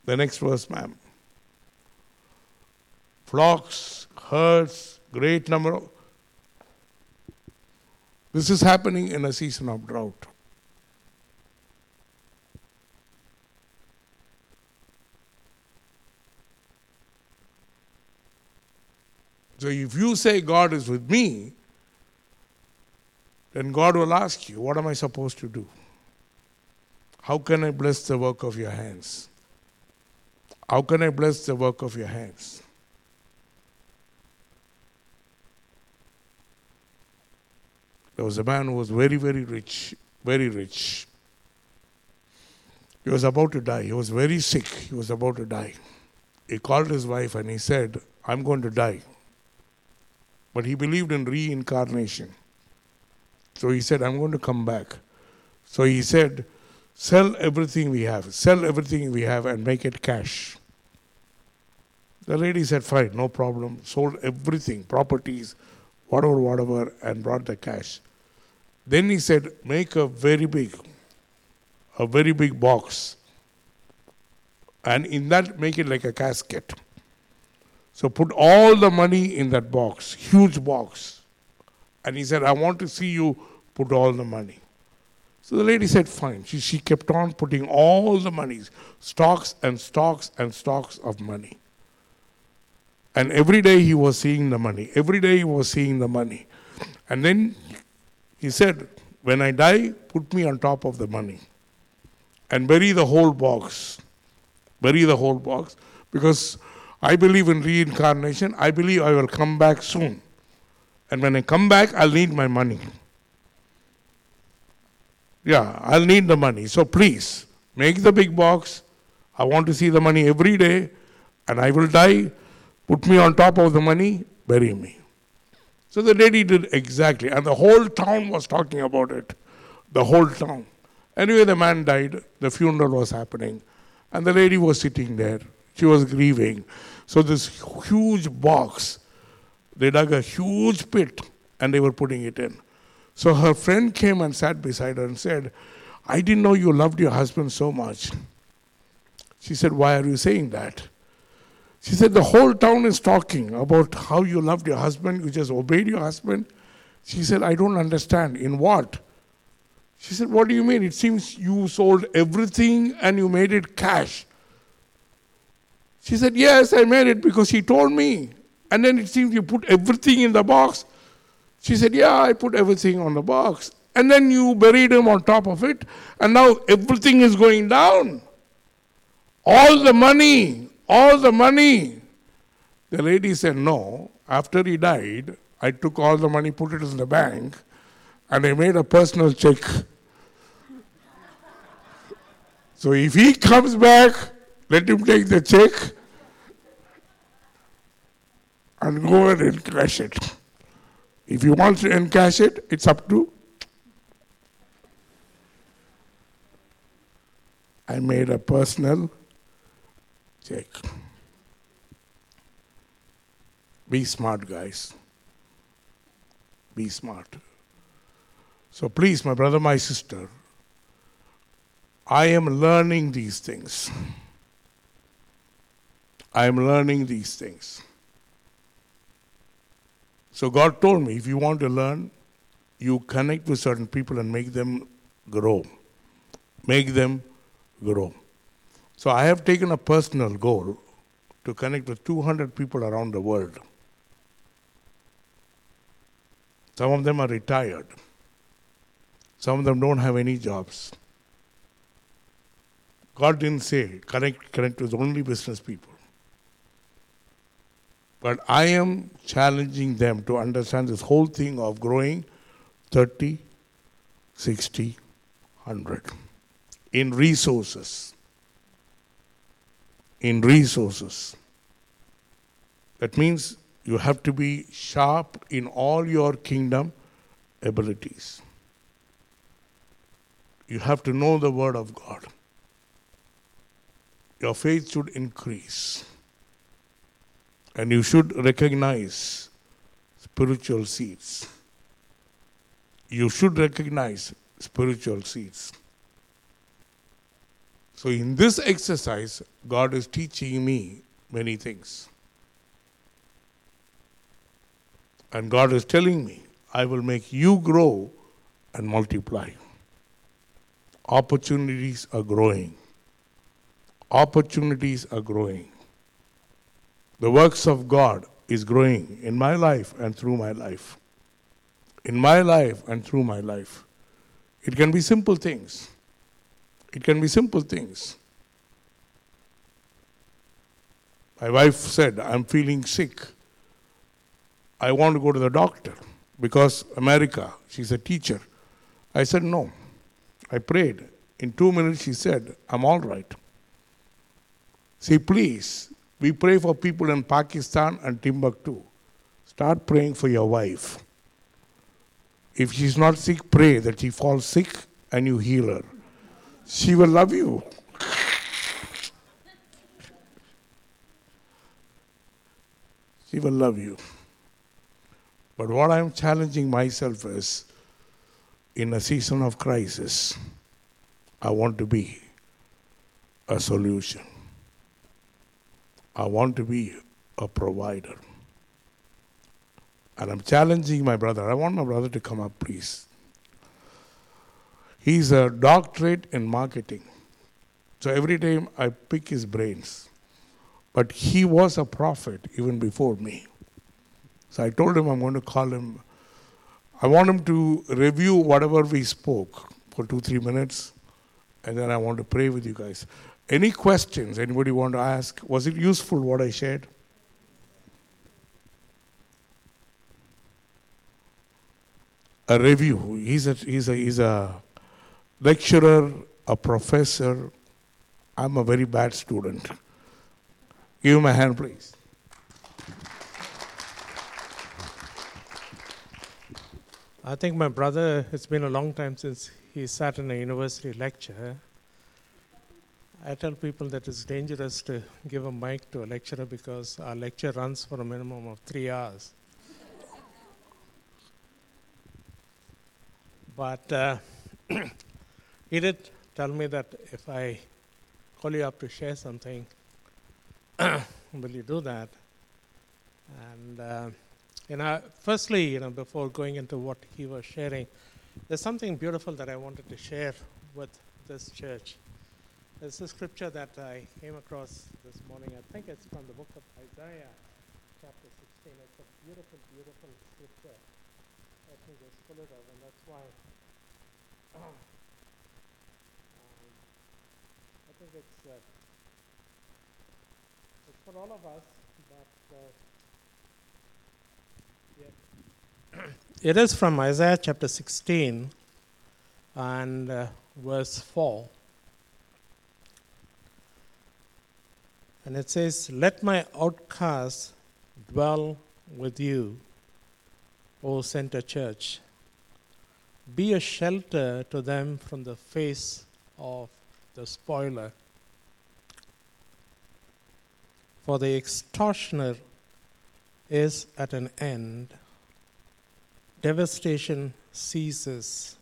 The next verse, ma'am. Flocks, herds, great number of. This is happening in a season of drought. So if you say God is with me, then God will ask you, What am I supposed to do? How can I bless the work of your hands? How can I bless the work of your hands? There was a man who was very, very rich, very rich. He was about to die. He was very sick. He was about to die. He called his wife and he said, I'm going to die. But he believed in reincarnation. So he said, I'm going to come back. So he said, Sell everything we have, sell everything we have and make it cash. The lady said, Fine, no problem. Sold everything, properties, whatever, whatever, and brought the cash. Then he said, Make a very big, a very big box. And in that, make it like a casket. So put all the money in that box, huge box. And he said, I want to see you put all the money. So the lady said, fine. She, she kept on putting all the monies, stocks and stocks and stocks of money. And every day he was seeing the money. Every day he was seeing the money. And then he said, When I die, put me on top of the money and bury the whole box. Bury the whole box. Because I believe in reincarnation. I believe I will come back soon. And when I come back, I'll need my money. Yeah, I'll need the money. So please, make the big box. I want to see the money every day, and I will die. Put me on top of the money, bury me. So the lady did exactly, and the whole town was talking about it. The whole town. Anyway, the man died, the funeral was happening, and the lady was sitting there. She was grieving. So, this huge box, they dug a huge pit and they were putting it in. So, her friend came and sat beside her and said, I didn't know you loved your husband so much. She said, Why are you saying that? She said, The whole town is talking about how you loved your husband, you just obeyed your husband. She said, I don't understand. In what? She said, What do you mean? It seems you sold everything and you made it cash. She said, Yes, I made it because he told me. And then it seems you put everything in the box. She said, Yeah, I put everything on the box. And then you buried him on top of it, and now everything is going down. All the money, all the money. The lady said, No. After he died, I took all the money, put it in the bank, and I made a personal check. So if he comes back, let him take the check and go and encash it. If he wants to encash it, it's up to. I made a personal check. Be smart, guys. Be smart. So please, my brother, my sister, I am learning these things. I am learning these things. So God told me if you want to learn, you connect with certain people and make them grow. Make them grow. So I have taken a personal goal to connect with 200 people around the world. Some of them are retired. Some of them don't have any jobs. God didn't say connect, connect with only business people. But I am challenging them to understand this whole thing of growing 30, 60, 100 in resources. In resources. That means You have to be sharp in all your kingdom abilities. You have to know the Word of God. Your faith should increase. And you should recognize spiritual seeds. You should recognize spiritual seeds. So, in this exercise, God is teaching me many things. And God is telling me, I will make you grow and multiply. Opportunities are growing. Opportunities are growing. The works of God is growing in my life and through my life. In my life and through my life. It can be simple things. It can be simple things. My wife said, I'm feeling sick. I want to go to the doctor because America, she's a teacher. I said, No. I prayed. In two minutes, she said, I'm all right. See, please, we pray for people in Pakistan and Timbuktu. Start praying for your wife. If she's not sick, pray that she falls sick and you heal her. She will love you. she will love you. But what I'm challenging myself is in a season of crisis, I want to be a solution. I want to be a provider. And I'm challenging my brother. I want my brother to come up, please. He's a doctorate in marketing. So every time I pick his brains. But he was a prophet even before me. So I told him I'm going to call him. I want him to review whatever we spoke for two, three minutes. And then I want to pray with you guys. Any questions anybody want to ask? Was it useful what I shared? A review. He's a, he's a, he's a lecturer, a professor. I'm a very bad student. Give him a hand, please. I think my brother, it's been a long time since he sat in a university lecture. I tell people that it's dangerous to give a mic to a lecturer because our lecture runs for a minimum of three hours. But uh, he did tell me that if I call you up to share something, will you do that? And uh, you know, firstly, you know, before going into what he was sharing, there's something beautiful that I wanted to share with this church. There's a scripture that I came across this morning. I think it's from the book of Isaiah, chapter 16. It's a beautiful, beautiful scripture. Let me just pull it and that's why um, I think it's, uh, it's for all of us, but uh, it is from Isaiah chapter 16 and uh, verse 4. And it says, Let my outcasts dwell with you, O Center Church. Be a shelter to them from the face of the spoiler. For the extortioner is at an end, devastation ceases,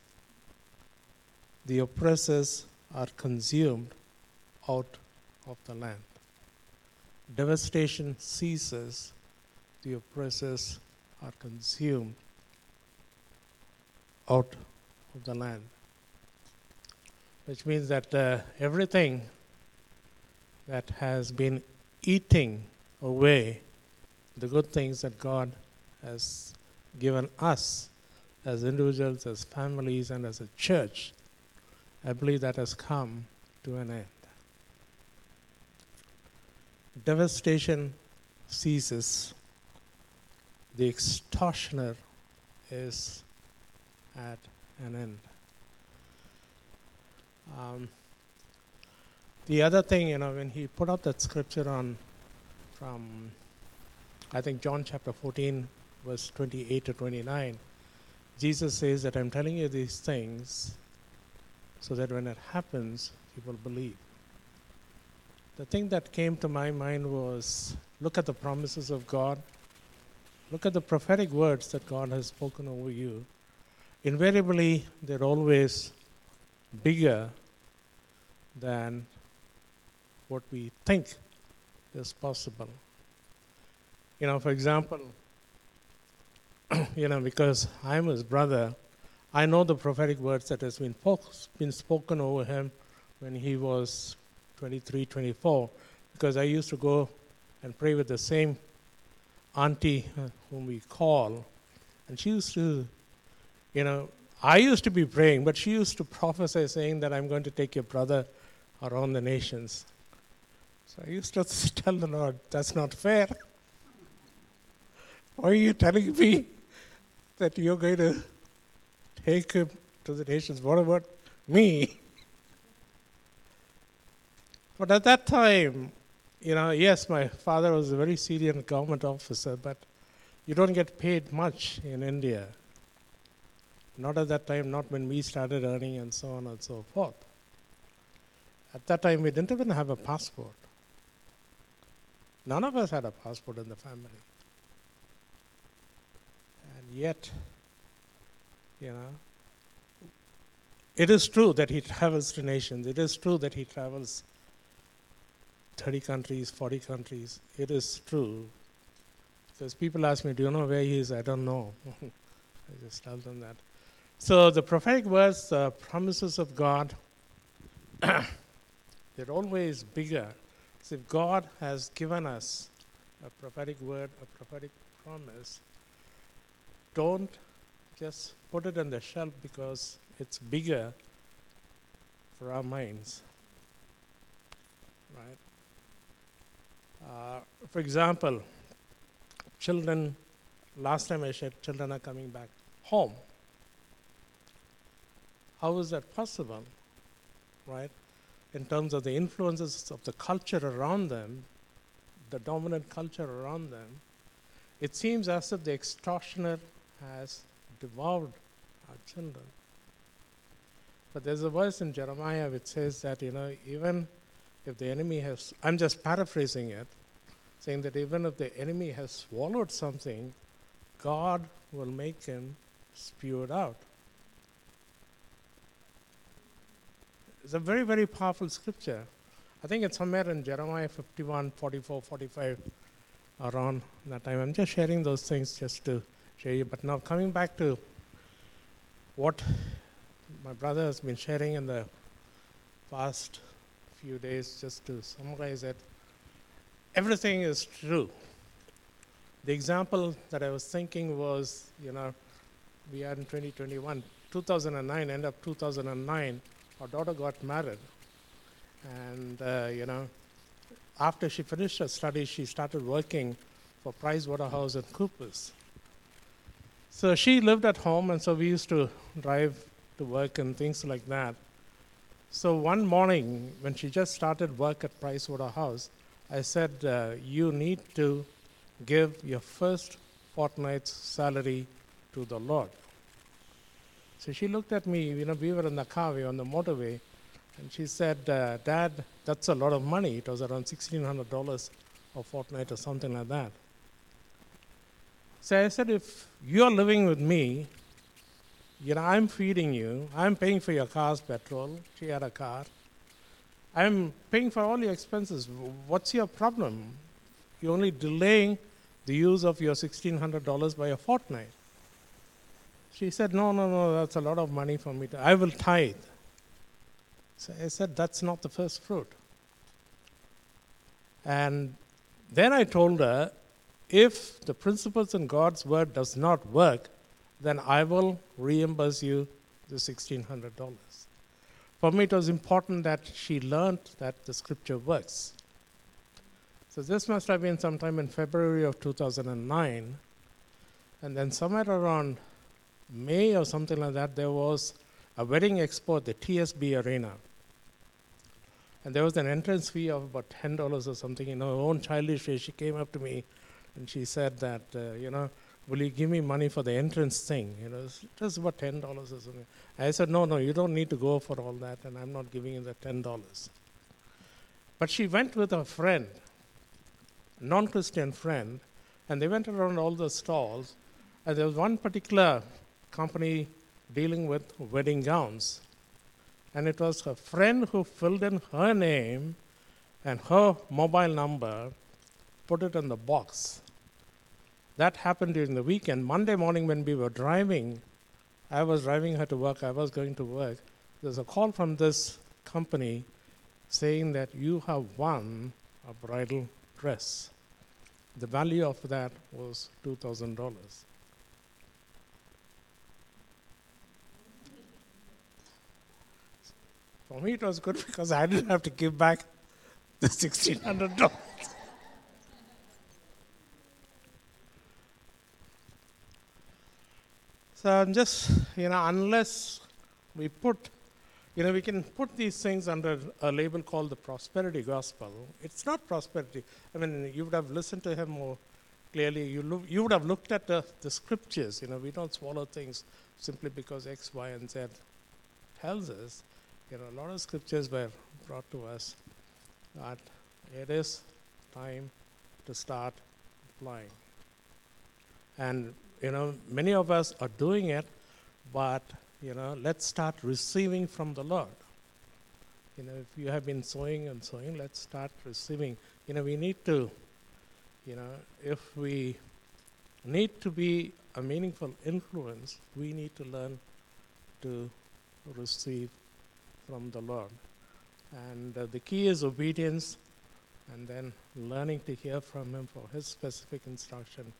the oppressors are consumed out of the land. Devastation ceases, the oppressors are consumed out of the land. Which means that uh, everything that has been eating away the good things that God has given us as individuals, as families, and as a church, I believe that has come to an end. Devastation ceases, the extortioner is at an end. Um, the other thing, you know, when he put up that scripture on from I think John chapter 14, verse 28 to 29, Jesus says that I'm telling you these things so that when it happens, you will believe. The thing that came to my mind was look at the promises of God, look at the prophetic words that God has spoken over you. Invariably, they're always bigger than what we think is possible. You know, for example, you know, because I'm his brother, I know the prophetic words that has been, po- been spoken over him when he was 23, 24, because I used to go and pray with the same auntie uh, whom we call, and she used to, you know, I used to be praying, but she used to prophesy saying that I'm going to take your brother around the nations. So I used to tell the Lord, that's not fair. Why are you telling me that you're going to take him to the nations? What about me? But at that time, you know, yes, my father was a very senior government officer, but you don't get paid much in India. Not at that time, not when we started earning, and so on and so forth. At that time, we didn't even have a passport. None of us had a passport in the family. And yet, you know, it is true that he travels to nations. It is true that he travels 30 countries, 40 countries. It is true. Because people ask me, Do you know where he is? I don't know. I just tell them that. So the prophetic words, the promises of God, they're always bigger. So if God has given us a prophetic word, a prophetic promise, don't just put it on the shelf because it's bigger for our minds. Right? Uh, for example, children, last time I shared, children are coming back home. How is that possible? Right? In terms of the influences of the culture around them, the dominant culture around them, it seems as if the extortioner has devoured our children. But there's a verse in Jeremiah which says that, you know, even if the enemy has, I'm just paraphrasing it, saying that even if the enemy has swallowed something, God will make him spew it out. It's a very, very powerful scripture. I think it's somewhere in Jeremiah 51, 44, 45, around that time. I'm just sharing those things just to show you. But now, coming back to what my brother has been sharing in the past few days, just to summarize it, everything is true. The example that I was thinking was, you know, we are in 2021, 2009, end of 2009, our daughter got married. And, uh, you know, after she finished her studies, she started working for Price Waterhouse and Coopers. So she lived at home, and so we used to drive to work and things like that. So one morning, when she just started work at Price Waterhouse, I said, uh, You need to give your first fortnight's salary to the Lord. So she looked at me, you know, we were in the car, we were on the motorway, and she said, uh, Dad, that's a lot of money. It was around $1,600 a fortnight or something like that. So I said, if you're living with me, you know, I'm feeding you, I'm paying for your car's petrol. She had a car. I'm paying for all your expenses. What's your problem? You're only delaying the use of your $1,600 by a fortnight. She said, No, no, no, that's a lot of money for me. To, I will tithe. So I said, That's not the first fruit. And then I told her, if the principles in God's word does not work, then I will reimburse you the $1,600. For me, it was important that she learned that the scripture works. So this must have been sometime in February of 2009. And then somewhere around May or something like that, there was a wedding expo at the TSB Arena. And there was an entrance fee of about $10 or something. In her own childish way, she came up to me and she said that, uh, you know, will you give me money for the entrance thing? You know, just about ten dollars or something. I said, no, no, you don't need to go for all that, and I'm not giving you the ten dollars. But she went with a friend, non-Christian friend, and they went around all the stalls, and there was one particular company dealing with wedding gowns, and it was her friend who filled in her name and her mobile number, put it in the box. That happened during the weekend. Monday morning, when we were driving, I was driving her to work, I was going to work. There's a call from this company saying that you have won a bridal dress. The value of that was $2,000. For me, it was good because I didn't have to give back the $1,600. So I'm just, you know, unless we put, you know, we can put these things under a label called the prosperity gospel. It's not prosperity. I mean, you would have listened to him more clearly. You, look, you would have looked at the, the scriptures. You know, we don't swallow things simply because X, Y, and Z tells us. You know, a lot of scriptures were brought to us that it is time to start applying. And you know, many of us are doing it, but you know, let's start receiving from the Lord. You know, if you have been sowing and sowing, let's start receiving. You know, we need to, you know, if we need to be a meaningful influence, we need to learn to receive from the Lord. And uh, the key is obedience and then learning to hear from Him for His specific instruction,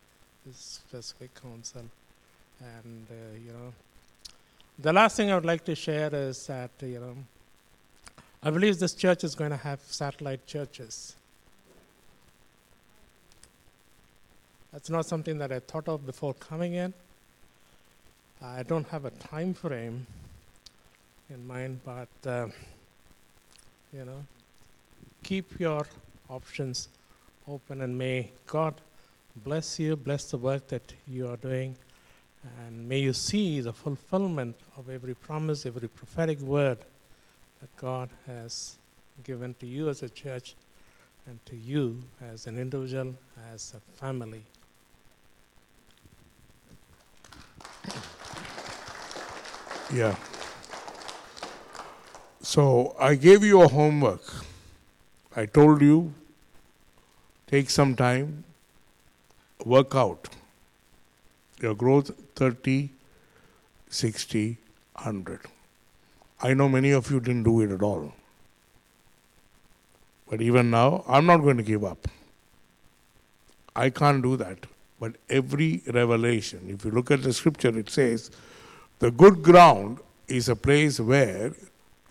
His specific counsel. And, uh, you know, the last thing I would like to share is that, you know, I believe this church is going to have satellite churches. That's not something that I thought of before coming in. I don't have a time frame in mind, but uh, you know, keep your options open, and may God bless you, bless the work that you are doing, and may you see the fulfillment of every promise, every prophetic word that God has given to you as a church and to you as an individual, as a family. Yeah. So I gave you a homework. I told you take some time, work out your growth 30, 60, 100. I know many of you didn't do it at all. But even now, I'm not going to give up. I can't do that. But every revelation, if you look at the scripture, it says, the good ground is a place where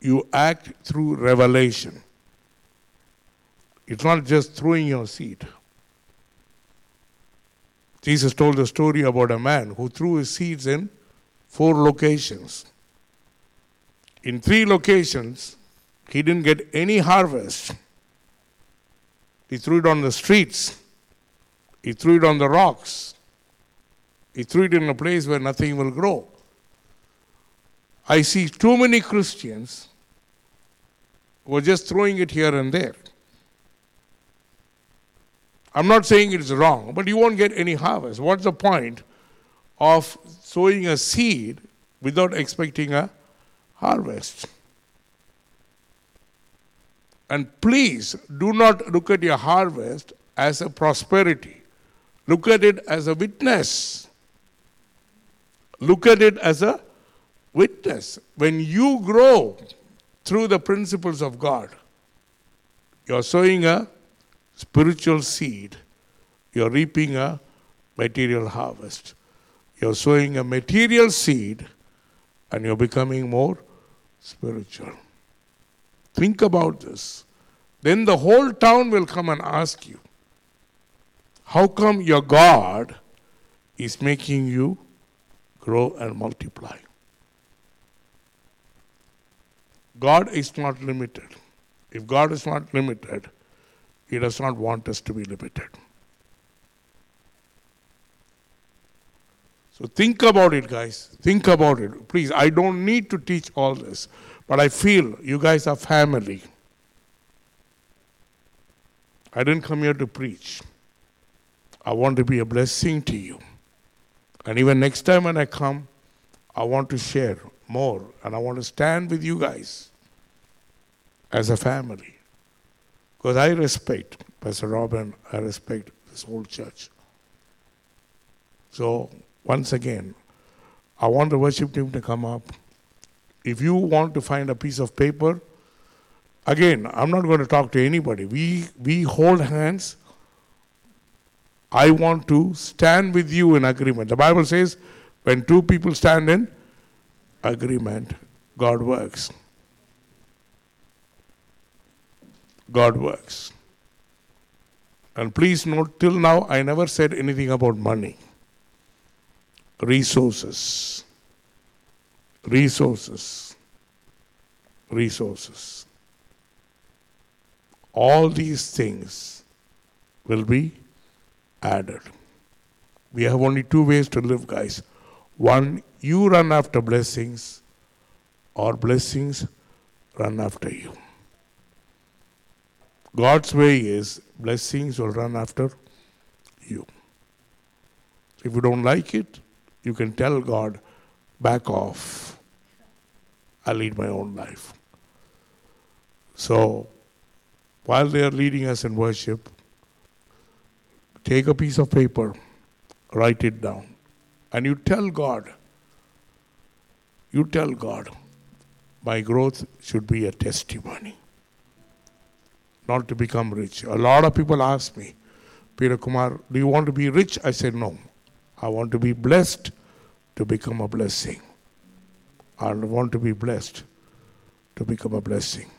you act through revelation. It's not just throwing your seed. Jesus told a story about a man who threw his seeds in four locations. In three locations, he didn't get any harvest. He threw it on the streets, he threw it on the rocks, he threw it in a place where nothing will grow. I see too many Christians who are just throwing it here and there. I'm not saying it's wrong, but you won't get any harvest. What's the point of sowing a seed without expecting a harvest? And please do not look at your harvest as a prosperity. Look at it as a witness. Look at it as a witness. When you grow through the principles of God, you're sowing a spiritual seed, you're reaping a material harvest. You're sowing a material seed and you're becoming more spiritual. Think about this. Then the whole town will come and ask you, How come your God is making you grow and multiply? God is not limited. If God is not limited, He does not want us to be limited. So think about it, guys. Think about it. Please, I don't need to teach all this, but I feel you guys are family. I didn't come here to preach. I want to be a blessing to you. And even next time when I come, I want to share more and I want to stand with you guys as a family. Because I respect Pastor Robin, I respect this whole church. So, once again, I want the worship team to come up. If you want to find a piece of paper, again, I'm not going to talk to anybody. We, we hold hands. I want to stand with you in agreement. The Bible says when two people stand in agreement, God works. God works. And please note, till now, I never said anything about money. Resources. Resources. Resources. All these things will be added. We have only two ways to live, guys. One, you run after blessings, or blessings run after you. God's way is blessings will run after you. If you don't like it, you can tell God, back off. I lead my own life. So, while they are leading us in worship, take a piece of paper, write it down, and you tell God, you tell God, my growth should be a testimony not to become rich. A lot of people ask me, Peter Kumar, do you want to be rich? I said, no. I want to be blessed to become a blessing. I want to be blessed to become a blessing.